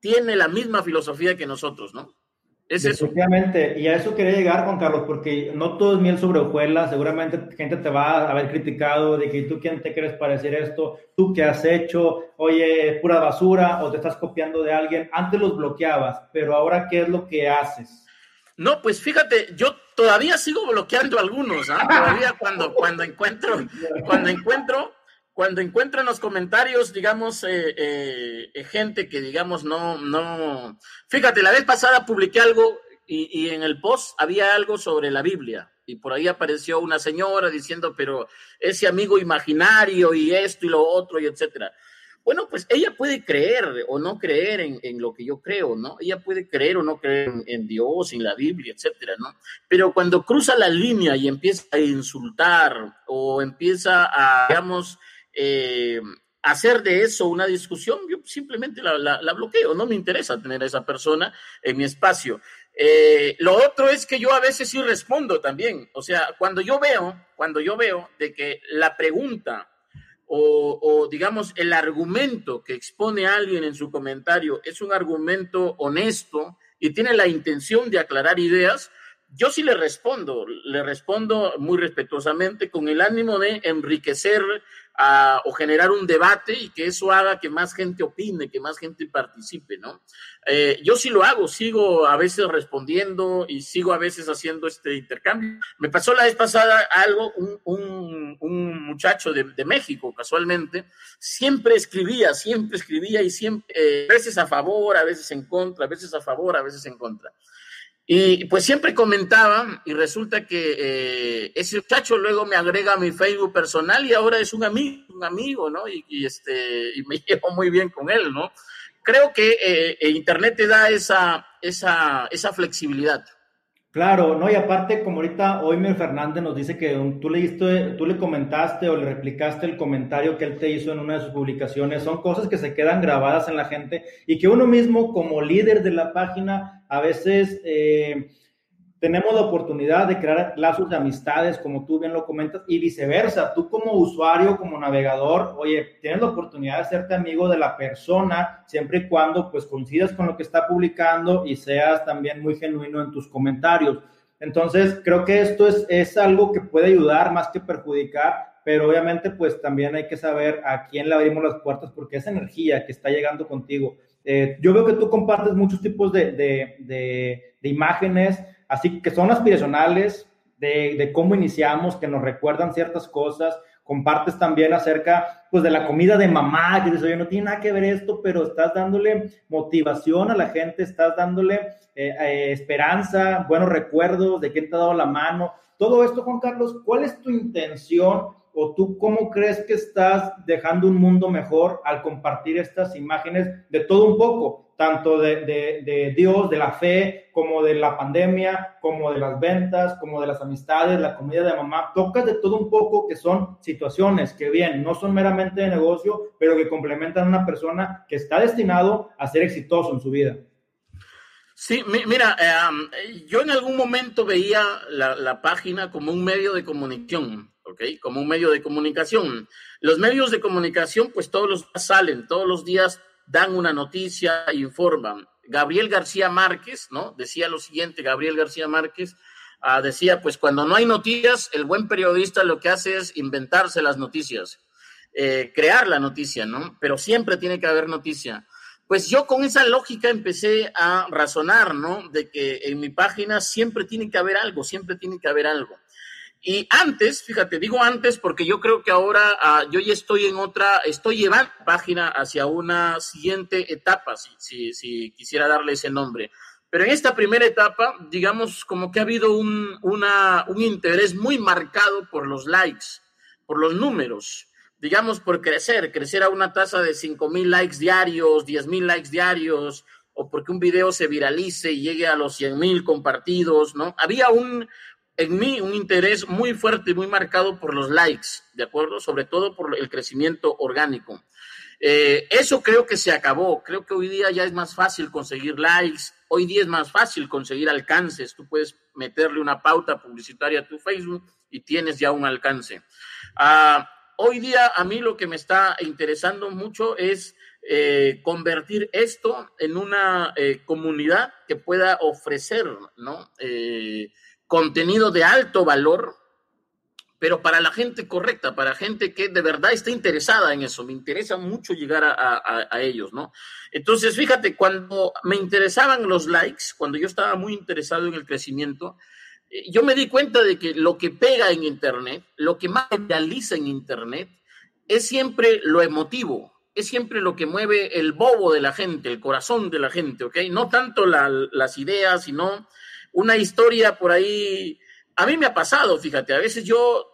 tiene la misma filosofía que nosotros, ¿no? Es Efectivamente, y a eso quería llegar, Juan Carlos, porque no todo es miel sobre hojuelas, seguramente gente te va a haber criticado de que tú quién te crees para decir esto, tú qué has hecho, oye, pura basura, o te estás copiando de alguien, antes los bloqueabas, pero ahora ¿qué es lo que haces? No, pues fíjate, yo todavía sigo bloqueando algunos, ¿ah? Todavía cuando, cuando encuentro, cuando encuentro cuando encuentro en los comentarios, digamos, eh, eh, eh, gente que, digamos, no, no. Fíjate, la vez pasada publiqué algo y, en el post había algo sobre la Biblia. Y por ahí apareció una señora diciendo, pero ese amigo imaginario y esto y lo otro y etcétera. Bueno, pues ella puede creer o no creer en, lo que yo creo, ¿no? Ella puede creer o no creer en, Dios, en la Biblia, etcétera, ¿no? Pero cuando cruza la línea y empieza a insultar o empieza a, digamos, eh, hacer de eso una discusión, yo simplemente la, bloqueo, no me interesa tener a esa persona en mi espacio. Eh, lo otro es que yo a veces sí respondo también, o sea, cuando yo veo, cuando yo veo de que la pregunta o, o, digamos el argumento que expone alguien en su comentario es un argumento honesto y tiene la intención de aclarar ideas, yo sí le respondo, le respondo muy respetuosamente con el ánimo de enriquecer o generar un debate y que eso haga que más gente opine, que más gente participe, ¿no? Eh, yo sí lo hago, sigo a veces respondiendo y sigo a veces haciendo este intercambio. Me pasó la vez pasada algo, un, un, muchacho de, de, México, casualmente, siempre escribía, siempre escribía y siempre, eh, a veces a favor, a veces en contra, a veces a favor, a veces en contra. Y pues siempre comentaba y resulta que eh, ese muchacho luego me agrega a mi Facebook personal y ahora es un amigo, un amigo, ¿no? Y, este, y me llevo muy bien con él, ¿no? Creo que eh, eh, Internet te da esa, esa, esa flexibilidad. Claro, ¿no? Y aparte, como ahorita Oimer Fernández nos dice que tú le, diste, tú le comentaste o le replicaste el comentario que él te hizo en una de sus publicaciones, son cosas que se quedan grabadas en la gente y que uno mismo como líder de la página a veces eh, tenemos la oportunidad de crear lazos de amistades, como tú bien lo comentas, y viceversa. Tú como usuario, como navegador, oye, tienes la oportunidad de hacerte amigo de la persona, siempre y cuando pues coincidas con lo que está publicando y seas también muy genuino en tus comentarios. Entonces, creo que esto es, es algo que puede ayudar más que perjudicar, pero obviamente pues también hay que saber a quién le abrimos las puertas porque es energía que está llegando contigo. Eh, yo veo que tú compartes muchos tipos de, de, de, de imágenes, así que son aspiracionales, de, cómo iniciamos, que nos recuerdan ciertas cosas. Compartes también acerca, pues, de la comida de mamá, que dices, oye, no tiene nada que ver esto, pero estás dándole motivación a la gente, estás dándole eh, eh, esperanza, buenos recuerdos de quién te ha dado la mano. Todo esto, Juan Carlos, ¿cuál es tu intención o tú cómo crees que estás dejando un mundo mejor al compartir estas imágenes de todo un poco, tanto de, de, Dios, de la fe, como de la pandemia, como de las ventas, como de las amistades, la comida de mamá? Tocas de todo un poco que son situaciones que bien, no son meramente de negocio, pero que complementan a una persona que está destinado a ser exitoso en su vida. Sí, mira, eh, yo en algún momento veía la, la página como un medio de comunicación como un medio de comunicación. Los medios de comunicación, pues todos los días salen, todos los días dan una noticia, informan. Gabriel García Márquez, ¿no? Decía lo siguiente, Gabriel García Márquez ah, decía, pues cuando no hay noticias, el buen periodista lo que hace es inventarse las noticias, eh, crear la noticia, ¿no? Pero siempre tiene que haber noticia. Pues yo con esa lógica empecé a razonar, ¿no? De que en mi página siempre tiene que haber algo, siempre tiene que haber algo. Y antes, fíjate, digo antes porque yo creo que ahora ah, yo ya estoy en otra, estoy llevando página hacia una siguiente etapa, si, si, quisiera darle ese nombre. Pero en esta primera etapa, digamos, como que ha habido un, una, un interés muy marcado por los likes, por los números, digamos, por crecer, crecer a una tasa de 5 mil likes diarios, 10 mil likes diarios, o porque un video se viralice y llegue a los 100 mil compartidos, ¿no? Había un, en mí un interés muy fuerte y muy marcado por los likes, ¿de acuerdo? Sobre todo por el crecimiento orgánico. Eh, eso creo que se acabó. Creo que hoy día ya es más fácil conseguir likes. Hoy día es más fácil conseguir alcances. Tú puedes meterle una pauta publicitaria a tu Facebook y tienes ya un alcance. Ah, hoy día a mí lo que me está interesando mucho es eh, convertir esto en una eh, comunidad que pueda ofrecer, ¿no? Contenido de alto valor, pero para la gente correcta, para gente que de verdad está interesada en eso. Me interesa mucho llegar a, ellos, ¿no? Entonces, fíjate, cuando me interesaban los likes, cuando yo estaba muy interesado en el crecimiento, eh, yo me di cuenta de que lo que pega en Internet, lo que más realiza en Internet, es siempre lo emotivo, es siempre lo que mueve el bobo de la gente, el corazón de la gente, ¿ok? No tanto las ideas, sino una historia por ahí. A mí me ha pasado, fíjate, a veces yo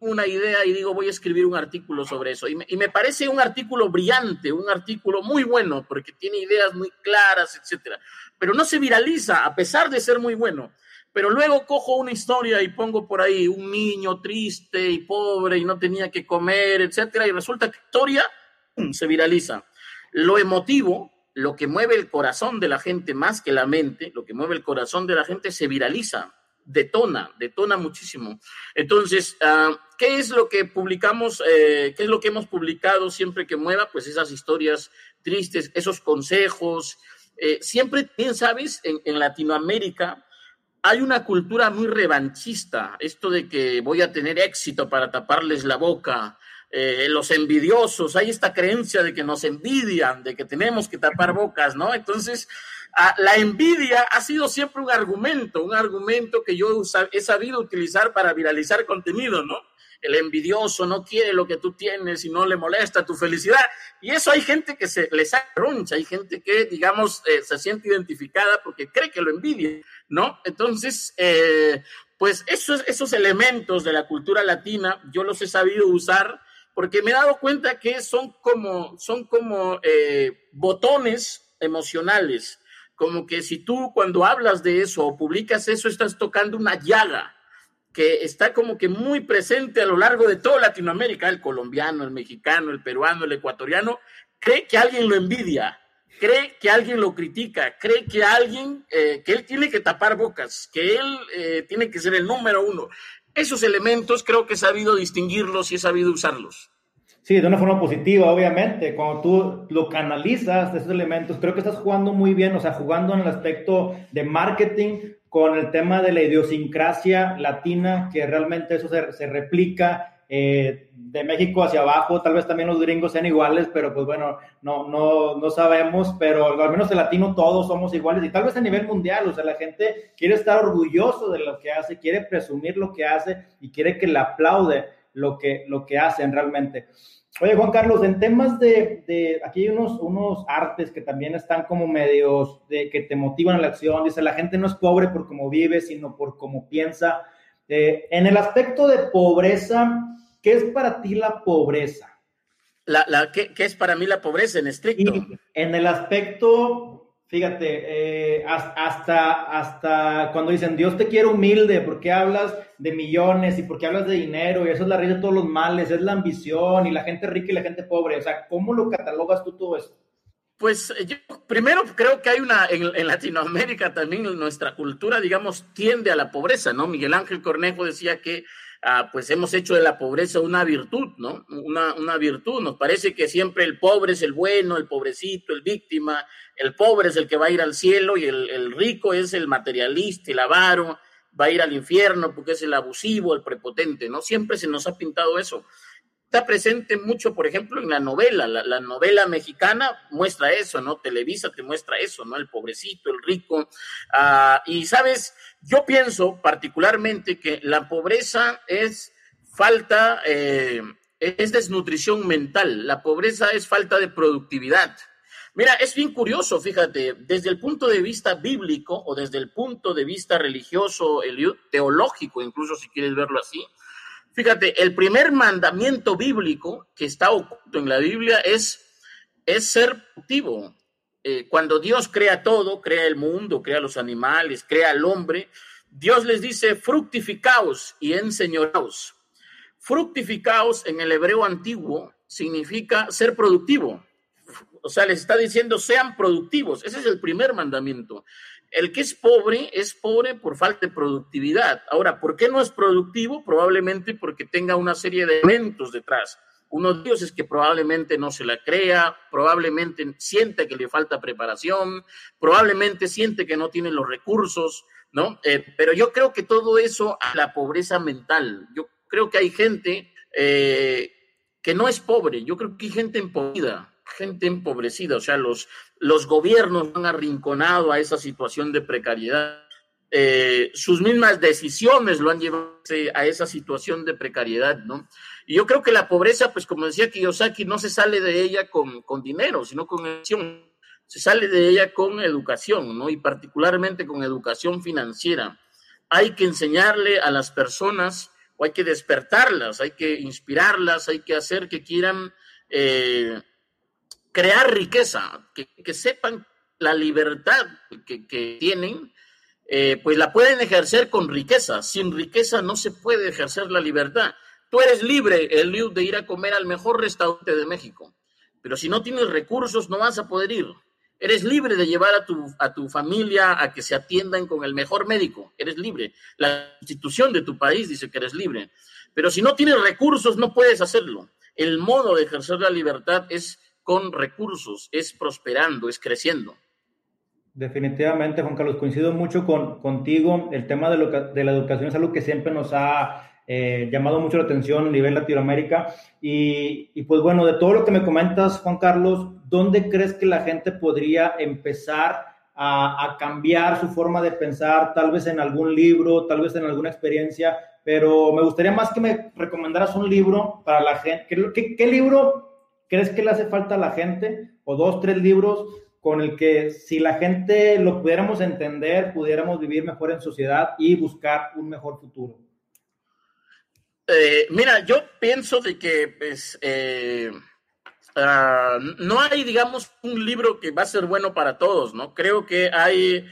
una idea y digo, voy a escribir un artículo sobre eso. Y me, y me, parece un artículo brillante, un artículo muy bueno, porque tiene ideas muy claras, etcétera. Pero no se viraliza, a pesar de ser muy bueno. Pero luego cojo una historia y pongo por ahí un niño triste y pobre y no tenía que comer, etcétera. Y resulta que la historia se viraliza. Lo emotivo, lo que mueve el corazón de la gente más que la mente, lo que mueve el corazón de la gente se viraliza detona, detona muchísimo. Entonces, uh, ¿qué es lo que publicamos, eh, qué es lo que hemos publicado siempre que mueva? Pues esas historias tristes, esos consejos. Eh, siempre, bien sabes, en, en, Latinoamérica hay una cultura muy revanchista, esto de que voy a tener éxito para taparles la boca. Eh, los envidiosos, hay esta creencia de que nos envidian, de que tenemos que tapar bocas, ¿no? Entonces, la envidia ha sido siempre un argumento, un argumento que yo he sabido utilizar para viralizar contenido, ¿no? El envidioso no quiere lo que tú tienes y no le molesta tu felicidad. Y eso hay gente que se les arroncha, hay gente que, digamos, eh, se siente identificada porque cree que lo envidia, ¿no? Entonces, eh, pues esos, esos elementos de la cultura latina yo los he sabido usar porque me he dado cuenta que son como, son como eh, botones emocionales como que si tú cuando hablas de eso o publicas eso, estás tocando una llaga que está como que muy presente a lo largo de toda Latinoamérica, el colombiano, el mexicano, el peruano, el ecuatoriano, cree que alguien lo envidia, cree que alguien lo critica, cree que alguien, eh, que él tiene que tapar bocas, que él eh, tiene que ser el número uno. Esos elementos creo que he sabido distinguirlos y he sabido usarlos. Sí, de una forma positiva, obviamente. Cuando tú lo canalizas esos elementos, creo que estás jugando muy bien, o sea, jugando en el aspecto de marketing con el tema de la idiosincrasia latina, que realmente eso se, se replica eh, de México hacia abajo. Tal vez también los gringos sean iguales, pero pues bueno, no, no, no sabemos, pero al menos el latino todos somos iguales y tal vez a nivel mundial, o sea, la gente quiere estar orgulloso de lo que hace, quiere presumir lo que hace y quiere que le aplaude lo que, lo que hacen realmente. Oye, Juan Carlos, en temas de, de, aquí hay unos, unos artes que también están como medios de que te motivan a la acción. Dice, la gente no es pobre por cómo vive, sino por cómo piensa. Eh, en el aspecto de pobreza, ¿qué es para ti la pobreza? La, la, ¿qué, ¿qué, es para mí la pobreza en estricto? Y en el aspecto Fíjate, eh, hasta, hasta cuando dicen Dios te quiere humilde, porque hablas de millones y porque hablas de dinero y eso es la raíz de todos los males, es la ambición y la gente rica y la gente pobre. O sea, ¿cómo lo catalogas tú todo eso? Pues eh, yo primero creo que hay una, en, en, Latinoamérica también nuestra cultura, digamos, tiende a la pobreza, ¿no? Miguel Ángel Cornejo decía que ah, pues hemos hecho de la pobreza una virtud, ¿no? Una, una virtud. Nos parece que siempre el pobre es el bueno, el pobrecito, el víctima, el pobre es el que va a ir al cielo y el, el rico es el materialista, el avaro, va a ir al infierno porque es el abusivo, el prepotente, ¿no? Siempre se nos ha pintado eso. Está presente mucho, por ejemplo, en la novela. La, la, novela mexicana muestra eso, ¿no? Televisa te muestra eso, ¿no? El pobrecito, el rico. Uh, y, ¿sabes? Yo pienso particularmente que la pobreza es falta, eh, es desnutrición mental. La pobreza es falta de productividad. Mira, es bien curioso, fíjate, desde el punto de vista bíblico o desde el punto de vista religioso, teológico, incluso si quieres verlo así. Fíjate, el primer mandamiento bíblico que está oculto en la Biblia es, es ser productivo. Eh, cuando Dios crea todo, crea el mundo, crea los animales, crea al hombre, Dios les dice fructificaos y enseñoraos. Fructificaos en el hebreo antiguo significa ser productivo o sea, les está diciendo sean productivos. Ese es el primer mandamiento. El que es pobre es pobre por falta de productividad. Ahora, ¿por qué no es productivo? Probablemente porque tenga una serie de elementos detrás. Uno de ellos es que probablemente no se la crea, probablemente siente que le falta preparación, probablemente siente que no tiene los recursos, ¿no? Eh, pero yo creo que todo eso a la pobreza mental. Yo creo que hay gente eh, que no es pobre, yo creo que hay gente empobrida, gente empobrecida, o sea, los, los gobiernos han arrinconado a esa situación de precariedad. Eh, sus mismas decisiones lo han llevado a esa situación de precariedad, ¿no? Y yo creo que la pobreza, pues como decía Kiyosaki, no se sale de ella con, con dinero, sino con acción. se sale de ella con educación, ¿no? Y particularmente con educación financiera. Hay que enseñarle a las personas o hay que despertarlas, hay que inspirarlas, hay que hacer que quieran eh, crear riqueza, que, sepan la libertad que, tienen, eh, pues la pueden ejercer con riqueza. Sin riqueza no se puede ejercer la libertad. Tú eres libre, Eliud, de ir a comer al mejor restaurante de México, pero si no tienes recursos no vas a poder ir. Eres libre de llevar a tu, a tu familia a que se atiendan con el mejor médico. Eres libre. La institución de tu país dice que eres libre. Pero si no tienes recursos, no puedes hacerlo. El modo de ejercer la libertad es con recursos, es prosperando, es creciendo. Definitivamente, Juan Carlos, coincido mucho con, contigo. El tema de, la educación es algo que siempre nos ha eh, llamado mucho la atención a nivel Latinoamérica. Y, y, pues bueno, de todo lo que me comentas, Juan Carlos, ¿dónde crees que la gente podría empezar a, cambiar su forma de pensar? Tal vez en algún libro, tal vez en alguna experiencia, pero me gustaría más que me recomendaras un libro para la gente. ¿Qué, qué, qué libro crees que le hace falta a la gente? O dos, tres libros con el que si la gente lo pudiéramos entender, pudiéramos vivir mejor en sociedad y buscar un mejor futuro. Eh, mira, yo pienso de que pues, eh, uh, no hay, digamos, un libro que va a ser bueno para todos, ¿no? Creo que hay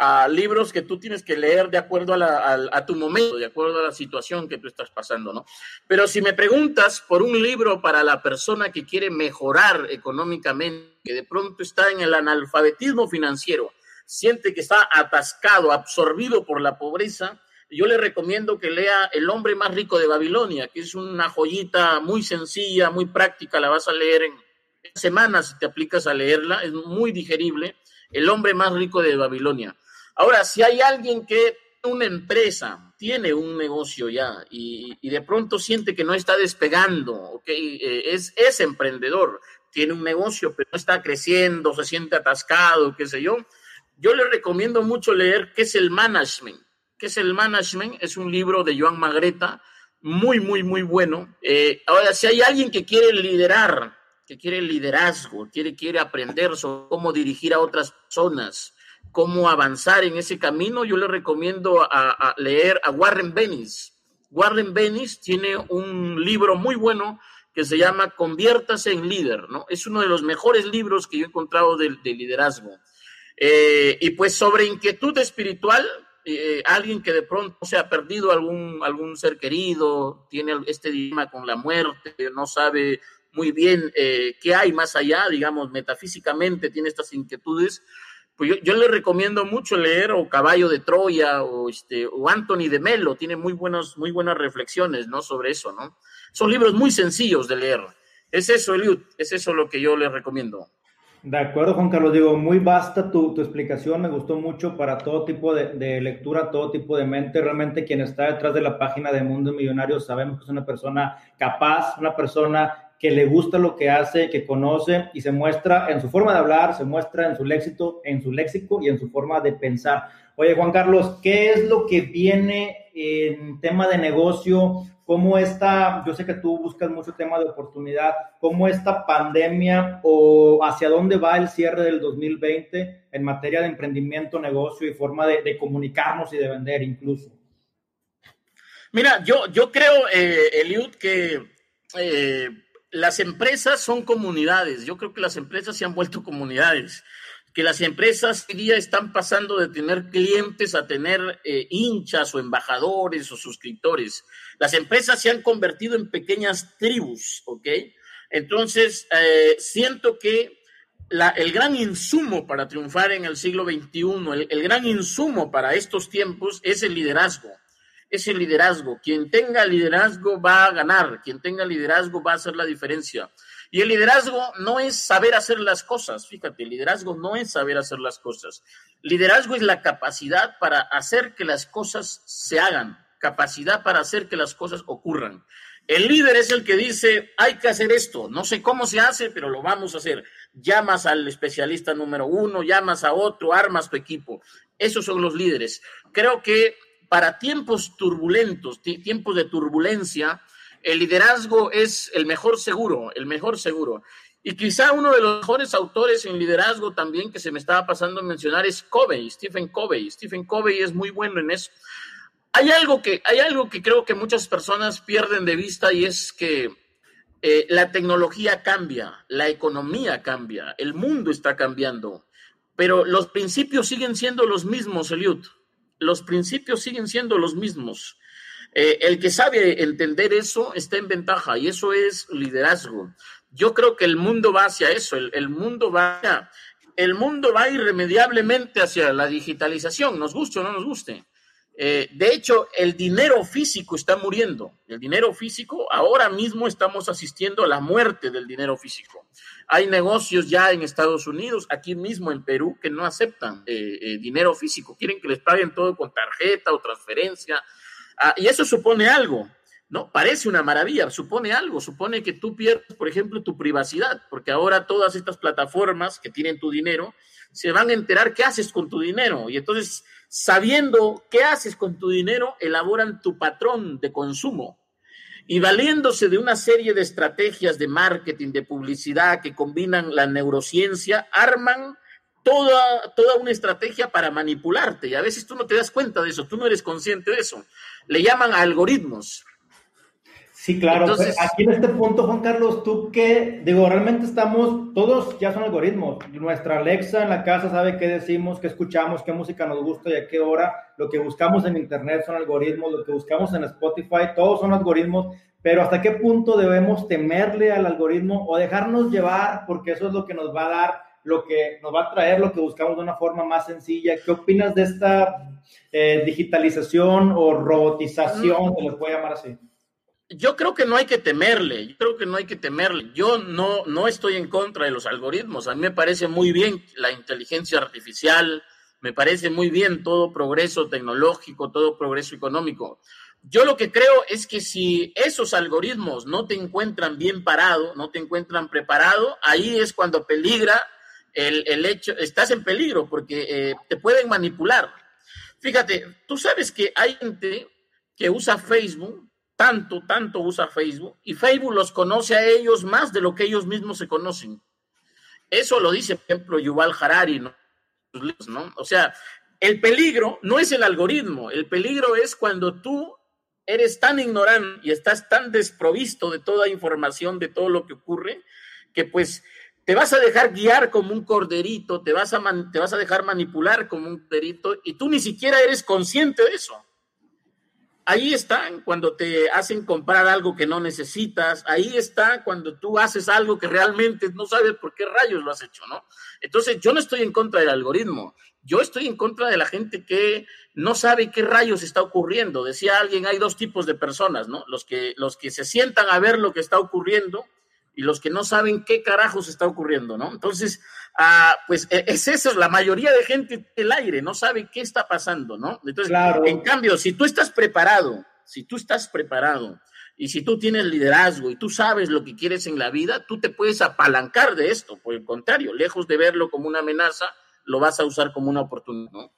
uh, libros que tú tienes que leer de acuerdo a, la, a, a, tu momento, de acuerdo a la situación que tú estás pasando, ¿no? Pero si me preguntas por un libro para la persona que quiere mejorar económicamente, que de pronto está en el analfabetismo financiero, siente que está atascado, absorbido por la pobreza, yo le recomiendo que lea El hombre más rico de Babilonia, que es una joyita muy sencilla, muy práctica, la vas a leer en semanas si te aplicas a leerla, es muy digerible. El hombre más rico de Babilonia. Ahora, si hay alguien que una empresa tiene un negocio ya y, de pronto siente que no está despegando, okay, eh, es, es emprendedor, tiene un negocio, pero no está creciendo, se siente atascado, qué sé yo, yo le recomiendo mucho leer qué es el management que es el Management, es un libro de Joan Magreta, muy, muy, muy bueno. Eh, ahora, si hay alguien que quiere liderar, que quiere liderazgo, quiere, quiere aprender sobre cómo dirigir a otras personas, cómo avanzar en ese camino, yo le recomiendo a, a leer a Warren Bennis. Warren Bennis tiene un libro muy bueno que se llama Conviértase en líder, ¿no? Es uno de los mejores libros que yo he encontrado de, de liderazgo. Eh, y pues sobre inquietud espiritual, eh, alguien que de pronto se ha perdido algún, algún ser querido, tiene este dilema con la muerte, no sabe muy bien eh, qué hay más allá, digamos, metafísicamente tiene estas inquietudes, pues yo, yo, le recomiendo mucho leer o Caballo de Troya o, este, o Anthony de Melo, tiene muy, buenos, muy buenas reflexiones ¿no? sobre eso, ¿no? Son libros muy sencillos de leer. Es eso, Eliud, es eso lo que yo le recomiendo. De acuerdo, Juan Carlos. Digo, muy vasta tu, tu explicación. Me gustó mucho para todo tipo de, de, lectura, todo tipo de mente. Realmente quien está detrás de la página de Mundo Millonario sabemos que es una persona capaz, una persona que le gusta lo que hace, que conoce y se muestra en su forma de hablar, se muestra en su léxico, en su léxico y en su forma de pensar. Oye, Juan Carlos, ¿qué es lo que viene en tema de negocio? ¿Cómo esta, yo sé que tú buscas mucho tema de oportunidad, cómo esta pandemia o hacia dónde va el cierre del 2020 en materia de emprendimiento, negocio y forma de, de comunicarnos y de vender incluso? Mira, yo, yo creo, eh, Eliud, que eh, las empresas son comunidades. Yo creo que las empresas se han vuelto comunidades que las empresas hoy día están pasando de tener clientes a tener eh, hinchas o embajadores o suscriptores. Las empresas se han convertido en pequeñas tribus, ¿ok? Entonces, eh, siento que el gran insumo para triunfar en el siglo XXI, el, el gran insumo para estos tiempos es el liderazgo. Es el liderazgo. Quien tenga liderazgo va a ganar. Quien tenga liderazgo va a hacer la diferencia. Y el liderazgo no es saber hacer las cosas, fíjate, el liderazgo no es saber hacer las cosas. Liderazgo es la capacidad para hacer que las cosas se hagan, capacidad para hacer que las cosas ocurran. El líder es el que dice, hay que hacer esto, no sé cómo se hace, pero lo vamos a hacer. Llamas al especialista número uno, llamas a otro, armas tu equipo. Esos son los líderes. Creo que para tiempos turbulentos, tiempos de turbulencia, el liderazgo es el mejor seguro, el mejor seguro. Y quizá uno de los mejores autores en liderazgo también que se me estaba pasando a mencionar es Covey, Stephen Covey. Stephen Covey es muy bueno en eso. Hay algo que, hay algo que creo que muchas personas pierden de vista y es que eh, la tecnología cambia, la economía cambia, el mundo está cambiando, pero los principios siguen siendo los mismos, Eliud. Los principios siguen siendo los mismos. Eh, el que sabe entender eso está en ventaja y eso es liderazgo. Yo creo que el mundo va hacia eso, el, mundo va el mundo va irremediablemente hacia la digitalización, nos guste o no nos guste. Eh, de hecho, el dinero físico está muriendo. El dinero físico, ahora mismo estamos asistiendo a la muerte del dinero físico. Hay negocios ya en Estados Unidos, aquí mismo en Perú, que no aceptan eh, dinero físico. Quieren que les paguen todo con tarjeta o transferencia. Ah, y eso supone algo. ¿No? Parece una maravilla, supone algo, supone que tú pierdes, por ejemplo, tu privacidad, porque ahora todas estas plataformas que tienen tu dinero se van a enterar qué haces con tu dinero y entonces, sabiendo qué haces con tu dinero, elaboran tu patrón de consumo y valiéndose de una serie de estrategias de marketing, de publicidad que combinan la neurociencia, arman toda, toda una estrategia para manipularte y a veces tú no te das cuenta de eso, tú no eres consciente de eso. Le llaman algoritmos Sí, claro. Entonces, Aquí en este punto, Juan Carlos, tú qué, digo, realmente estamos, todos ya son algoritmos. Nuestra Alexa en la casa sabe qué decimos, qué escuchamos, qué música nos gusta y a qué hora. Lo que buscamos en Internet son algoritmos, lo que buscamos en Spotify, todos son algoritmos. Pero hasta qué punto debemos temerle al algoritmo o dejarnos llevar, porque eso es lo que nos va a dar, lo que nos va a traer lo que buscamos de una forma más sencilla. ¿Qué opinas de esta eh, digitalización o robotización, se le puede llamar así? Yo creo que no hay que temerle, yo creo que no hay que temerle. Yo no, no estoy en contra de los algoritmos. A mí me parece muy bien la inteligencia artificial, me parece muy bien todo progreso tecnológico, todo progreso económico. Yo lo que creo es que si esos algoritmos no te encuentran bien parado, no te encuentran preparado, ahí es cuando peligra el, hecho, estás en peligro porque eh, te pueden manipular. Fíjate, tú sabes que hay gente que usa Facebook tanto, tanto usa Facebook y Facebook los conoce a ellos más de lo que ellos mismos se conocen. Eso lo dice, por ejemplo, Yuval Harari, ¿no? O sea, el peligro no es el algoritmo, el peligro es cuando tú eres tan ignorante y estás tan desprovisto de toda información, de todo lo que ocurre, que pues te vas a dejar guiar como un corderito, te vas a, te vas a dejar manipular como un corderito y tú ni siquiera eres consciente de eso ahí están cuando te hacen comprar algo que no necesitas, ahí está cuando tú haces algo que realmente no sabes por qué rayos lo has hecho, ¿no? Entonces, yo no estoy en contra del algoritmo, yo estoy en contra de la gente que no sabe qué rayos está ocurriendo. Decía alguien, hay dos tipos de personas, ¿no? Los que, los que se sientan a ver lo que está ocurriendo y los que no saben qué carajos está ocurriendo, ¿no? Entonces, ah, pues e, es eso, la mayoría de gente el aire, no sabe qué está pasando, ¿no? Entonces, en cambio, si tú estás preparado, si tú estás preparado y si tú tienes liderazgo y tú sabes lo que quieres en la vida, tú te puedes apalancar de esto. Por el contrario, lejos de verlo como una amenaza, lo vas a usar como una oportunidad, ¿no?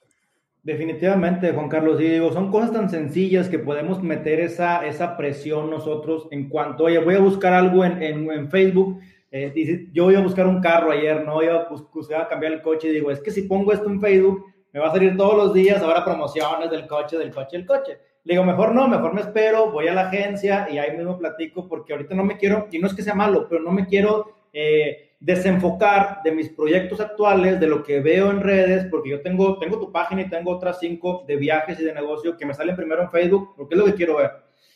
Definitivamente, Juan Carlos, y digo, son cosas tan sencillas que podemos meter esa, esa presión nosotros en cuanto, oye, voy a buscar algo en, en, Facebook, eh, dice, yo voy a buscar un carro ayer, no, iba a, cambiar el coche, y digo, es que si pongo esto en Facebook, me va a salir todos los días ahora promociones del coche, del coche, del coche. Le digo, mejor no, mejor me espero, voy a la agencia y ahí mismo platico, porque ahorita no me quiero, y no es que sea malo, pero no me quiero... Eh, desenfocar de mis proyectos actuales, de lo que veo en redes, porque yo tengo, tengo tu página y tengo otras cinco de viajes y de negocio que me salen primero en Facebook, porque es lo que quiero ver.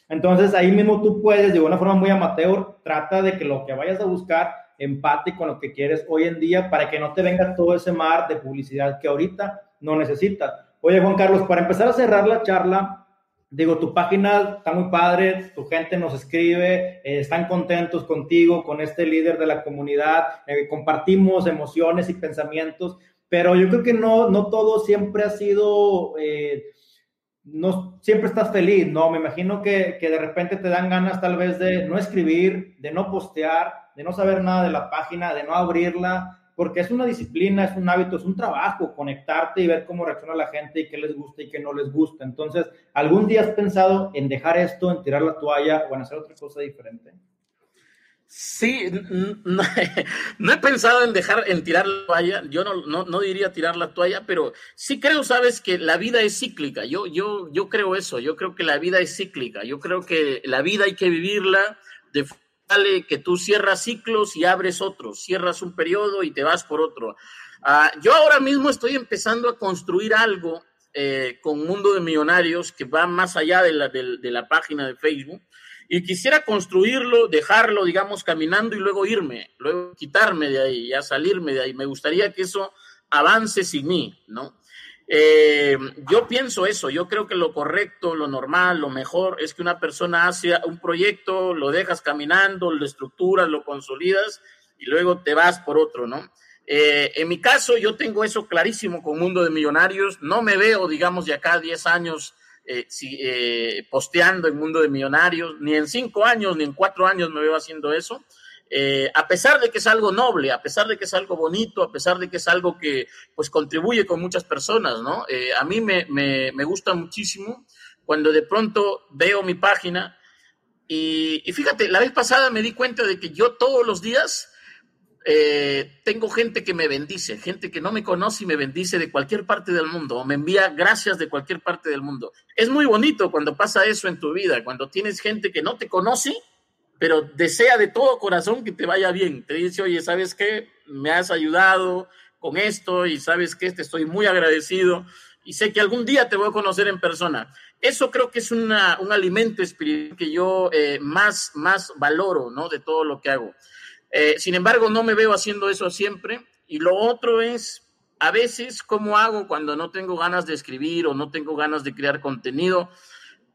Entonces ahí mismo tú puedes, de una forma muy amateur, trata de que lo que vayas a buscar empate con lo que quieres hoy en día para que no te venga todo ese mar de publicidad que ahorita no necesitas. Oye, Juan Carlos, para empezar a cerrar la charla, digo, tu página está muy padre, tu gente nos escribe, eh, están contentos contigo, con este líder de la comunidad, eh, compartimos emociones y pensamientos, pero yo creo que no, no todo siempre ha sido, eh, no siempre estás feliz, ¿no? Me imagino que, que de repente te dan ganas tal vez de no escribir, de no postear, de no saber nada de la página, de no abrirla, porque es una disciplina, es un hábito, es un trabajo, conectarte y ver cómo reacciona la gente y qué les gusta y qué no les gusta. Entonces, ¿algún día has pensado en dejar esto, en tirar la toalla o en hacer otra cosa diferente? Sí, no, he pensado en dejar, en tirar la toalla. Yo no, no, diría tirar la toalla, pero sí creo, sabes, que la vida es cíclica. Yo, yo, yo creo eso. Yo creo que la vida es cíclica. Yo creo que la vida hay que vivirla de que tú cierras ciclos y abres otros. Cierras un periodo y te vas por otro. Ah, yo ahora mismo estoy empezando a construir algo eh, con Mundo de Millonarios que va más allá de la, de la página de Facebook y quisiera construirlo, dejarlo, digamos, caminando y luego irme, luego quitarme de ahí, ya salirme de ahí. Me gustaría que eso avance sin mí, ¿no? Eh, yo pienso eso, yo creo que lo correcto, lo normal, lo mejor es que una persona hace un proyecto, lo dejas caminando, lo estructuras, lo consolidas y luego te vas por otro, ¿no? Eh, en mi caso, yo tengo eso clarísimo con Mundo de Millonarios, no me veo, digamos, de acá 10 años eh, eh, posteando en Mundo de Millonarios, ni en cinco años, ni en cuatro años me veo haciendo eso. Eh, a pesar de que es algo noble, a pesar de que es algo bonito, a pesar de que es algo que pues contribuye con muchas personas, ¿no? a mí me, me, me, gusta muchísimo cuando de pronto veo mi página y, y, fíjate, la vez pasada me di cuenta de que yo todos los días eh, tengo gente que me bendice, gente que no me conoce y me bendice de cualquier parte del mundo, o me envía gracias de cualquier parte del mundo. Es muy bonito cuando pasa eso en tu vida, cuando tienes gente que no te conoce, pero desea de todo corazón que te vaya bien. Te dice, oye, ¿sabes qué? Me has ayudado con esto y sabes que te estoy muy agradecido y sé que algún día te voy a conocer en persona. Eso creo que es un alimento espiritual que yo eh, más, más valoro, ¿no? De todo lo que hago. Eh, sin embargo, no me veo haciendo eso siempre. Y lo otro es, a veces, ¿cómo hago cuando no tengo ganas de escribir o no tengo ganas de crear contenido?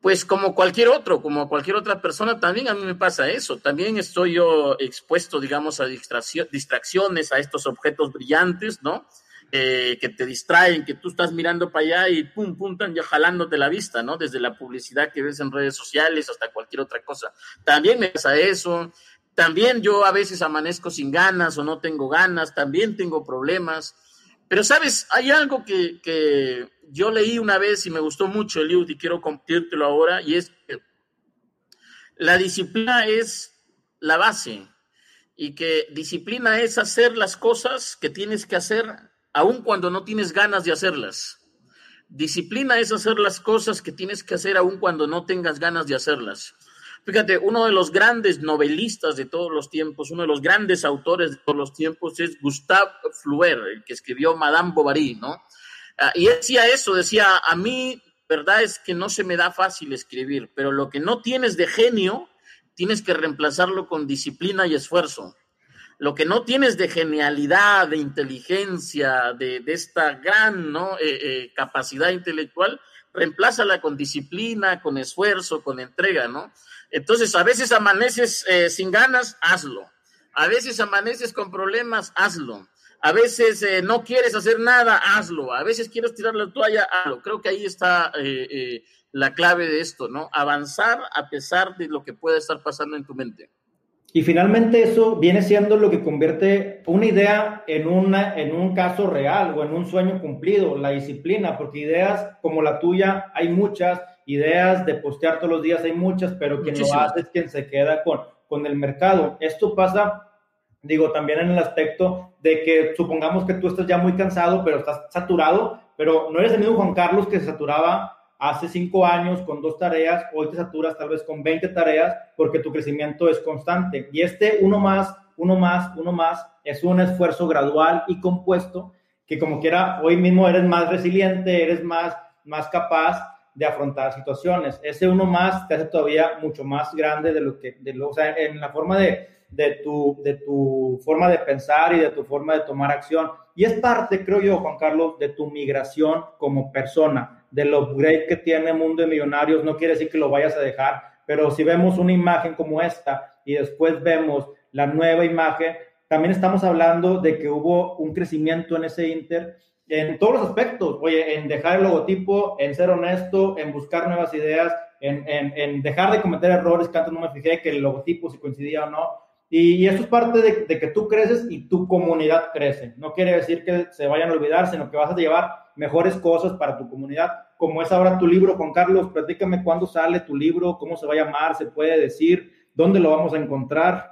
Pues como cualquier otro, como cualquier otra persona, también a mí me pasa eso. También estoy yo expuesto, digamos, a distracciones, a estos objetos brillantes, ¿no? Eh, que te distraen, que tú estás mirando para allá y pum, pum, están ya jalándote la vista, ¿no? Desde la publicidad que ves en redes sociales hasta cualquier otra cosa. También me pasa eso. También yo a veces amanezco sin ganas o no tengo ganas, también tengo problemas. Pero, ¿sabes? Hay algo que, yo leí una vez y me gustó mucho, Eliud, y quiero compartirlo ahora, y es que la disciplina es la base y que disciplina es hacer las cosas que tienes que hacer aun cuando no tienes ganas de hacerlas. Disciplina es hacer las cosas que tienes que hacer aun cuando no tengas ganas de hacerlas. Fíjate, uno de los grandes novelistas de todos los tiempos, uno de los grandes autores de todos los tiempos es Gustave Flaubert, el que escribió Madame Bovary, ¿no? Ah, y decía eso, decía, a mí, verdad es que no se me da fácil escribir, pero lo que no tienes de genio, tienes que reemplazarlo con disciplina y esfuerzo. Lo que no tienes de genialidad, de inteligencia, de, esta gran. Eh, eh, capacidad intelectual, reemplázala con disciplina, con esfuerzo, con entrega, ¿no? Entonces, a veces amaneces eh, sin ganas, hazlo. A veces amaneces con problemas, hazlo. A veces eh, no quieres hacer nada, hazlo. A veces quieres tirar la toalla, hazlo. Creo que ahí está eh, la clave de esto, ¿no? Avanzar a pesar de lo que pueda estar pasando en tu mente. Y finalmente eso viene siendo lo que convierte una idea en, una, en un caso real o en un sueño cumplido, la disciplina, porque ideas como la tuya hay muchas ideas de postear todos los días hay muchas, pero quien lo hace es quien se queda con, con el mercado. Esto pasa, digo, también en el aspecto de que supongamos que tú estás ya muy cansado, pero estás saturado, pero no eres el mismo Juan Carlos que se saturaba hace cinco años con dos tareas, hoy te saturas tal vez con 20 tareas porque tu crecimiento es constante. Y este uno más, uno más, uno más es un esfuerzo gradual y compuesto que como quiera, hoy mismo eres más resiliente, eres más, más capaz de afrontar situaciones. Ese uno más te hace todavía mucho más grande de lo que, de lo, o sea, en la forma de, de, tu, de tu forma de pensar y de tu forma de tomar acción. Y es parte, creo yo, Juan Carlos, de tu migración como persona, del upgrade que tiene Mundo de Millonarios. No quiere decir que lo vayas a dejar, pero si vemos una imagen como esta y después vemos la nueva imagen, también estamos hablando de que hubo un crecimiento en ese Inter en todos los aspectos, oye, en dejar el logotipo, en ser honesto, en buscar nuevas ideas, en, en, en dejar de cometer errores que antes no me fijé que el logotipo si coincidía o no. Y, eso es parte de, de, que tú creces y tu comunidad crece. No quiere decir que se vayan a olvidar, sino que vas a llevar mejores cosas para tu comunidad, como es ahora tu libro, Juan Carlos. Platícame cuándo sale tu libro, cómo se va a llamar, se puede decir, dónde lo vamos a encontrar.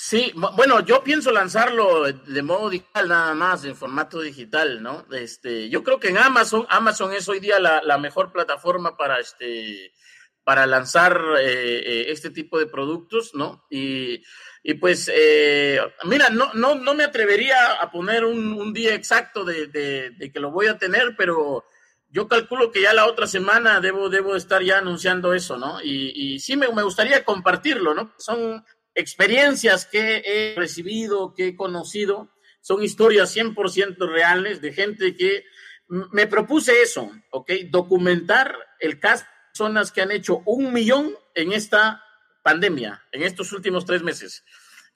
Sí, bueno, yo pienso lanzarlo de modo digital nada más, en formato digital, ¿no? Este, yo creo que en Amazon, Amazon es hoy día la, mejor plataforma para este, para lanzar eh, eh, este tipo de productos, ¿no? Y, pues, eh, mira, no, no, no me atrevería a poner un, día exacto de, que lo voy a tener, pero yo calculo que ya la otra semana debo, debo estar ya anunciando eso, ¿no? Y, y sí me, me gustaría compartirlo, ¿no? Son experiencias que he recibido, que he conocido, son historias 100% reales de gente que me propuse eso, ¿ok? Documentar el caso de personas que han hecho un millón en esta pandemia, en estos últimos tres meses.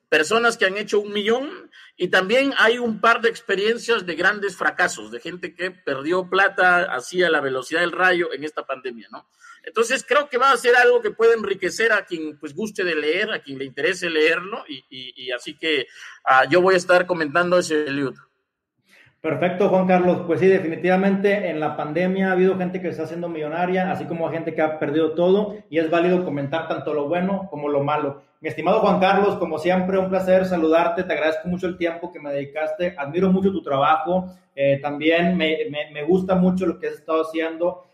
Personas que han hecho un millón y también hay un par de experiencias de grandes fracasos, de gente que perdió plata así a la velocidad del rayo en esta pandemia, ¿no? Entonces creo que va a ser algo que puede enriquecer a quien pues guste de leer, a quien le interese leerlo y, así que ah, yo voy a estar comentando ese libro. Perfecto, Juan Carlos. Pues sí, definitivamente en la pandemia ha habido gente que se está haciendo millonaria, así como gente que ha perdido todo, y es válido comentar tanto lo bueno como lo malo. Mi estimado Juan Carlos, como siempre, un placer saludarte, te agradezco mucho el tiempo que me dedicaste, admiro mucho tu trabajo, eh, también me, me, me gusta mucho lo que has estado haciendo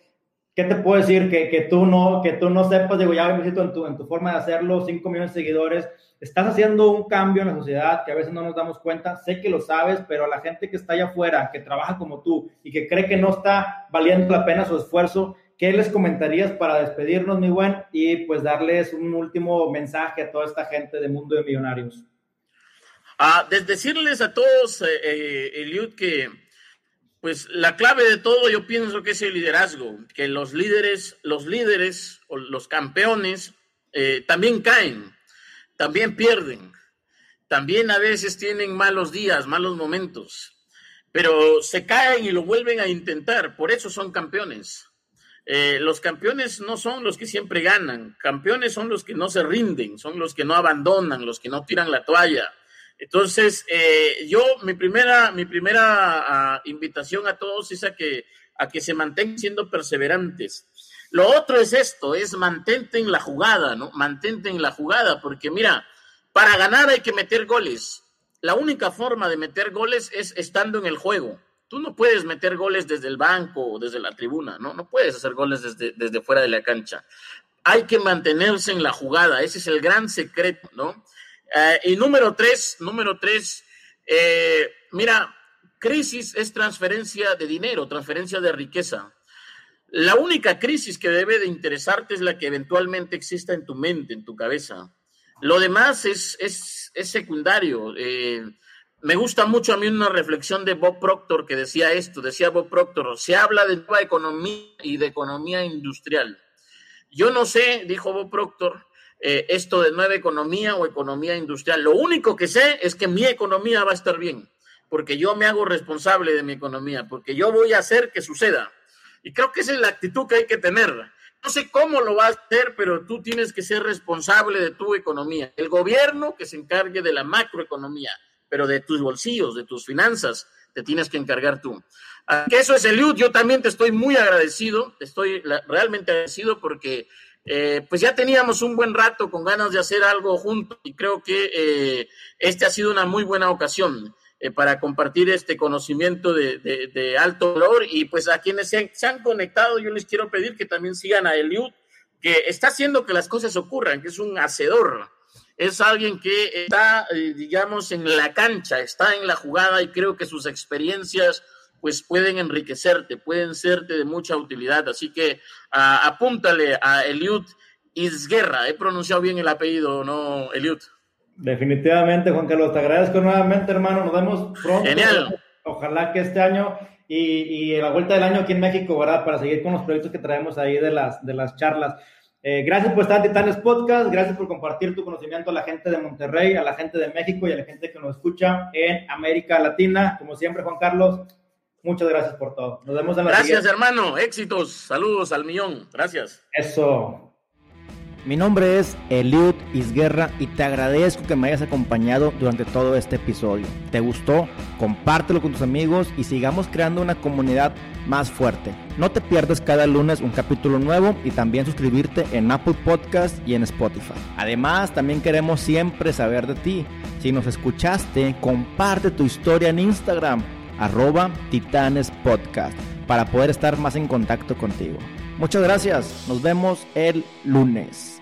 ¿qué te puedo decir? Que, que, tú, no, que tú no sepas, digo, ya me en tu, en tu forma de hacerlo, 5 millones de seguidores, estás haciendo un cambio en la sociedad que a veces no nos damos cuenta, sé que lo sabes, pero la gente que está allá afuera, que trabaja como tú y que cree que no está valiendo la pena su esfuerzo, ¿qué les comentarías para despedirnos, mi buen? Y pues darles un último mensaje a toda esta gente de Mundo de Millonarios. Ah, decirles a todos, eh, eh, Eliud, que pues la clave de todo yo pienso que es el liderazgo, que los líderes, los líderes o los campeones eh, también caen, también pierden, también a veces tienen malos días, malos momentos, pero se caen y lo vuelven a intentar, por eso son campeones. Eh, los campeones no son los que siempre ganan, campeones son los que no se rinden, son los que no abandonan, los que no tiran la toalla, entonces, eh, yo, mi primera, mi primera ah, invitación a todos es a que, a que se mantengan siendo perseverantes. Lo otro es esto, es mantente en la jugada, ¿no? Mantente en la jugada, porque mira, para ganar hay que meter goles. La única forma de meter goles es estando en el juego. Tú no puedes meter goles desde el banco o desde la tribuna, ¿no? No puedes hacer goles desde, desde fuera de la cancha. Hay que mantenerse en la jugada, ese es el gran secreto, ¿no? Eh, y número tres, número tres, eh, mira, crisis es transferencia de dinero, transferencia de riqueza. La única crisis que debe de interesarte es la que eventualmente exista en tu mente, en tu cabeza. Lo demás es, es, secundario. Eh, me gusta mucho a mí una reflexión de Bob Proctor que decía esto, decía Bob Proctor, se habla de nueva economía y de economía industrial. Yo no sé, dijo Bob Proctor, eh, esto de nueva economía o economía industrial. Lo único que sé es que mi economía va a estar bien, porque yo me hago responsable de mi economía, porque yo voy a hacer que suceda. Y creo que esa es la actitud que hay que tener. No sé cómo lo va a hacer, pero tú tienes que ser responsable de tu economía. El gobierno que se encargue de la macroeconomía, pero de tus bolsillos, de tus finanzas, te tienes que encargar tú. que eso es el Yo también te estoy muy agradecido, te estoy realmente agradecido porque eh, pues ya teníamos un buen rato con ganas de hacer algo juntos y creo que eh, este ha sido una muy buena ocasión eh, para compartir este conocimiento de, alto valor y pues a quienes se, han conectado yo les quiero pedir que también sigan a Eliud, que está haciendo que las cosas ocurran, que es un hacedor, es alguien que está, digamos, en la cancha, está en la jugada y creo que sus experiencias pues pueden enriquecerte, pueden serte de mucha utilidad. Así que uh, apúntale a Eliud Isguerra. He pronunciado bien el apellido, ¿no, Eliud? Definitivamente, Juan Carlos. Te agradezco nuevamente, hermano. Nos vemos pronto. Genial. Ojalá que este año y, y la vuelta del año aquí en México, ¿verdad? Para seguir con los proyectos que traemos ahí de las, de las charlas. Eh, gracias por estar en Titanes Podcast, gracias por compartir tu conocimiento a la gente de Monterrey, a la gente de México y a la gente que nos escucha en América Latina. Como siempre, Juan Carlos, Muchas gracias por todo. Nos vemos en la Gracias, hermano. Éxitos. Saludos al millón. Gracias. Eso. Mi nombre es Eliud Isguerra y te agradezco que me hayas acompañado durante todo este episodio. ¿Te gustó? Compártelo con tus amigos y sigamos creando una comunidad más fuerte. No te pierdas cada lunes un capítulo nuevo y también suscribirte en Apple Podcast y en Spotify. Además, también queremos siempre saber de ti. Si nos escuchaste, comparte tu historia en Instagram, arroba Titanes Podcast, para poder estar más en contacto contigo. Muchas gracias. Nos vemos el lunes.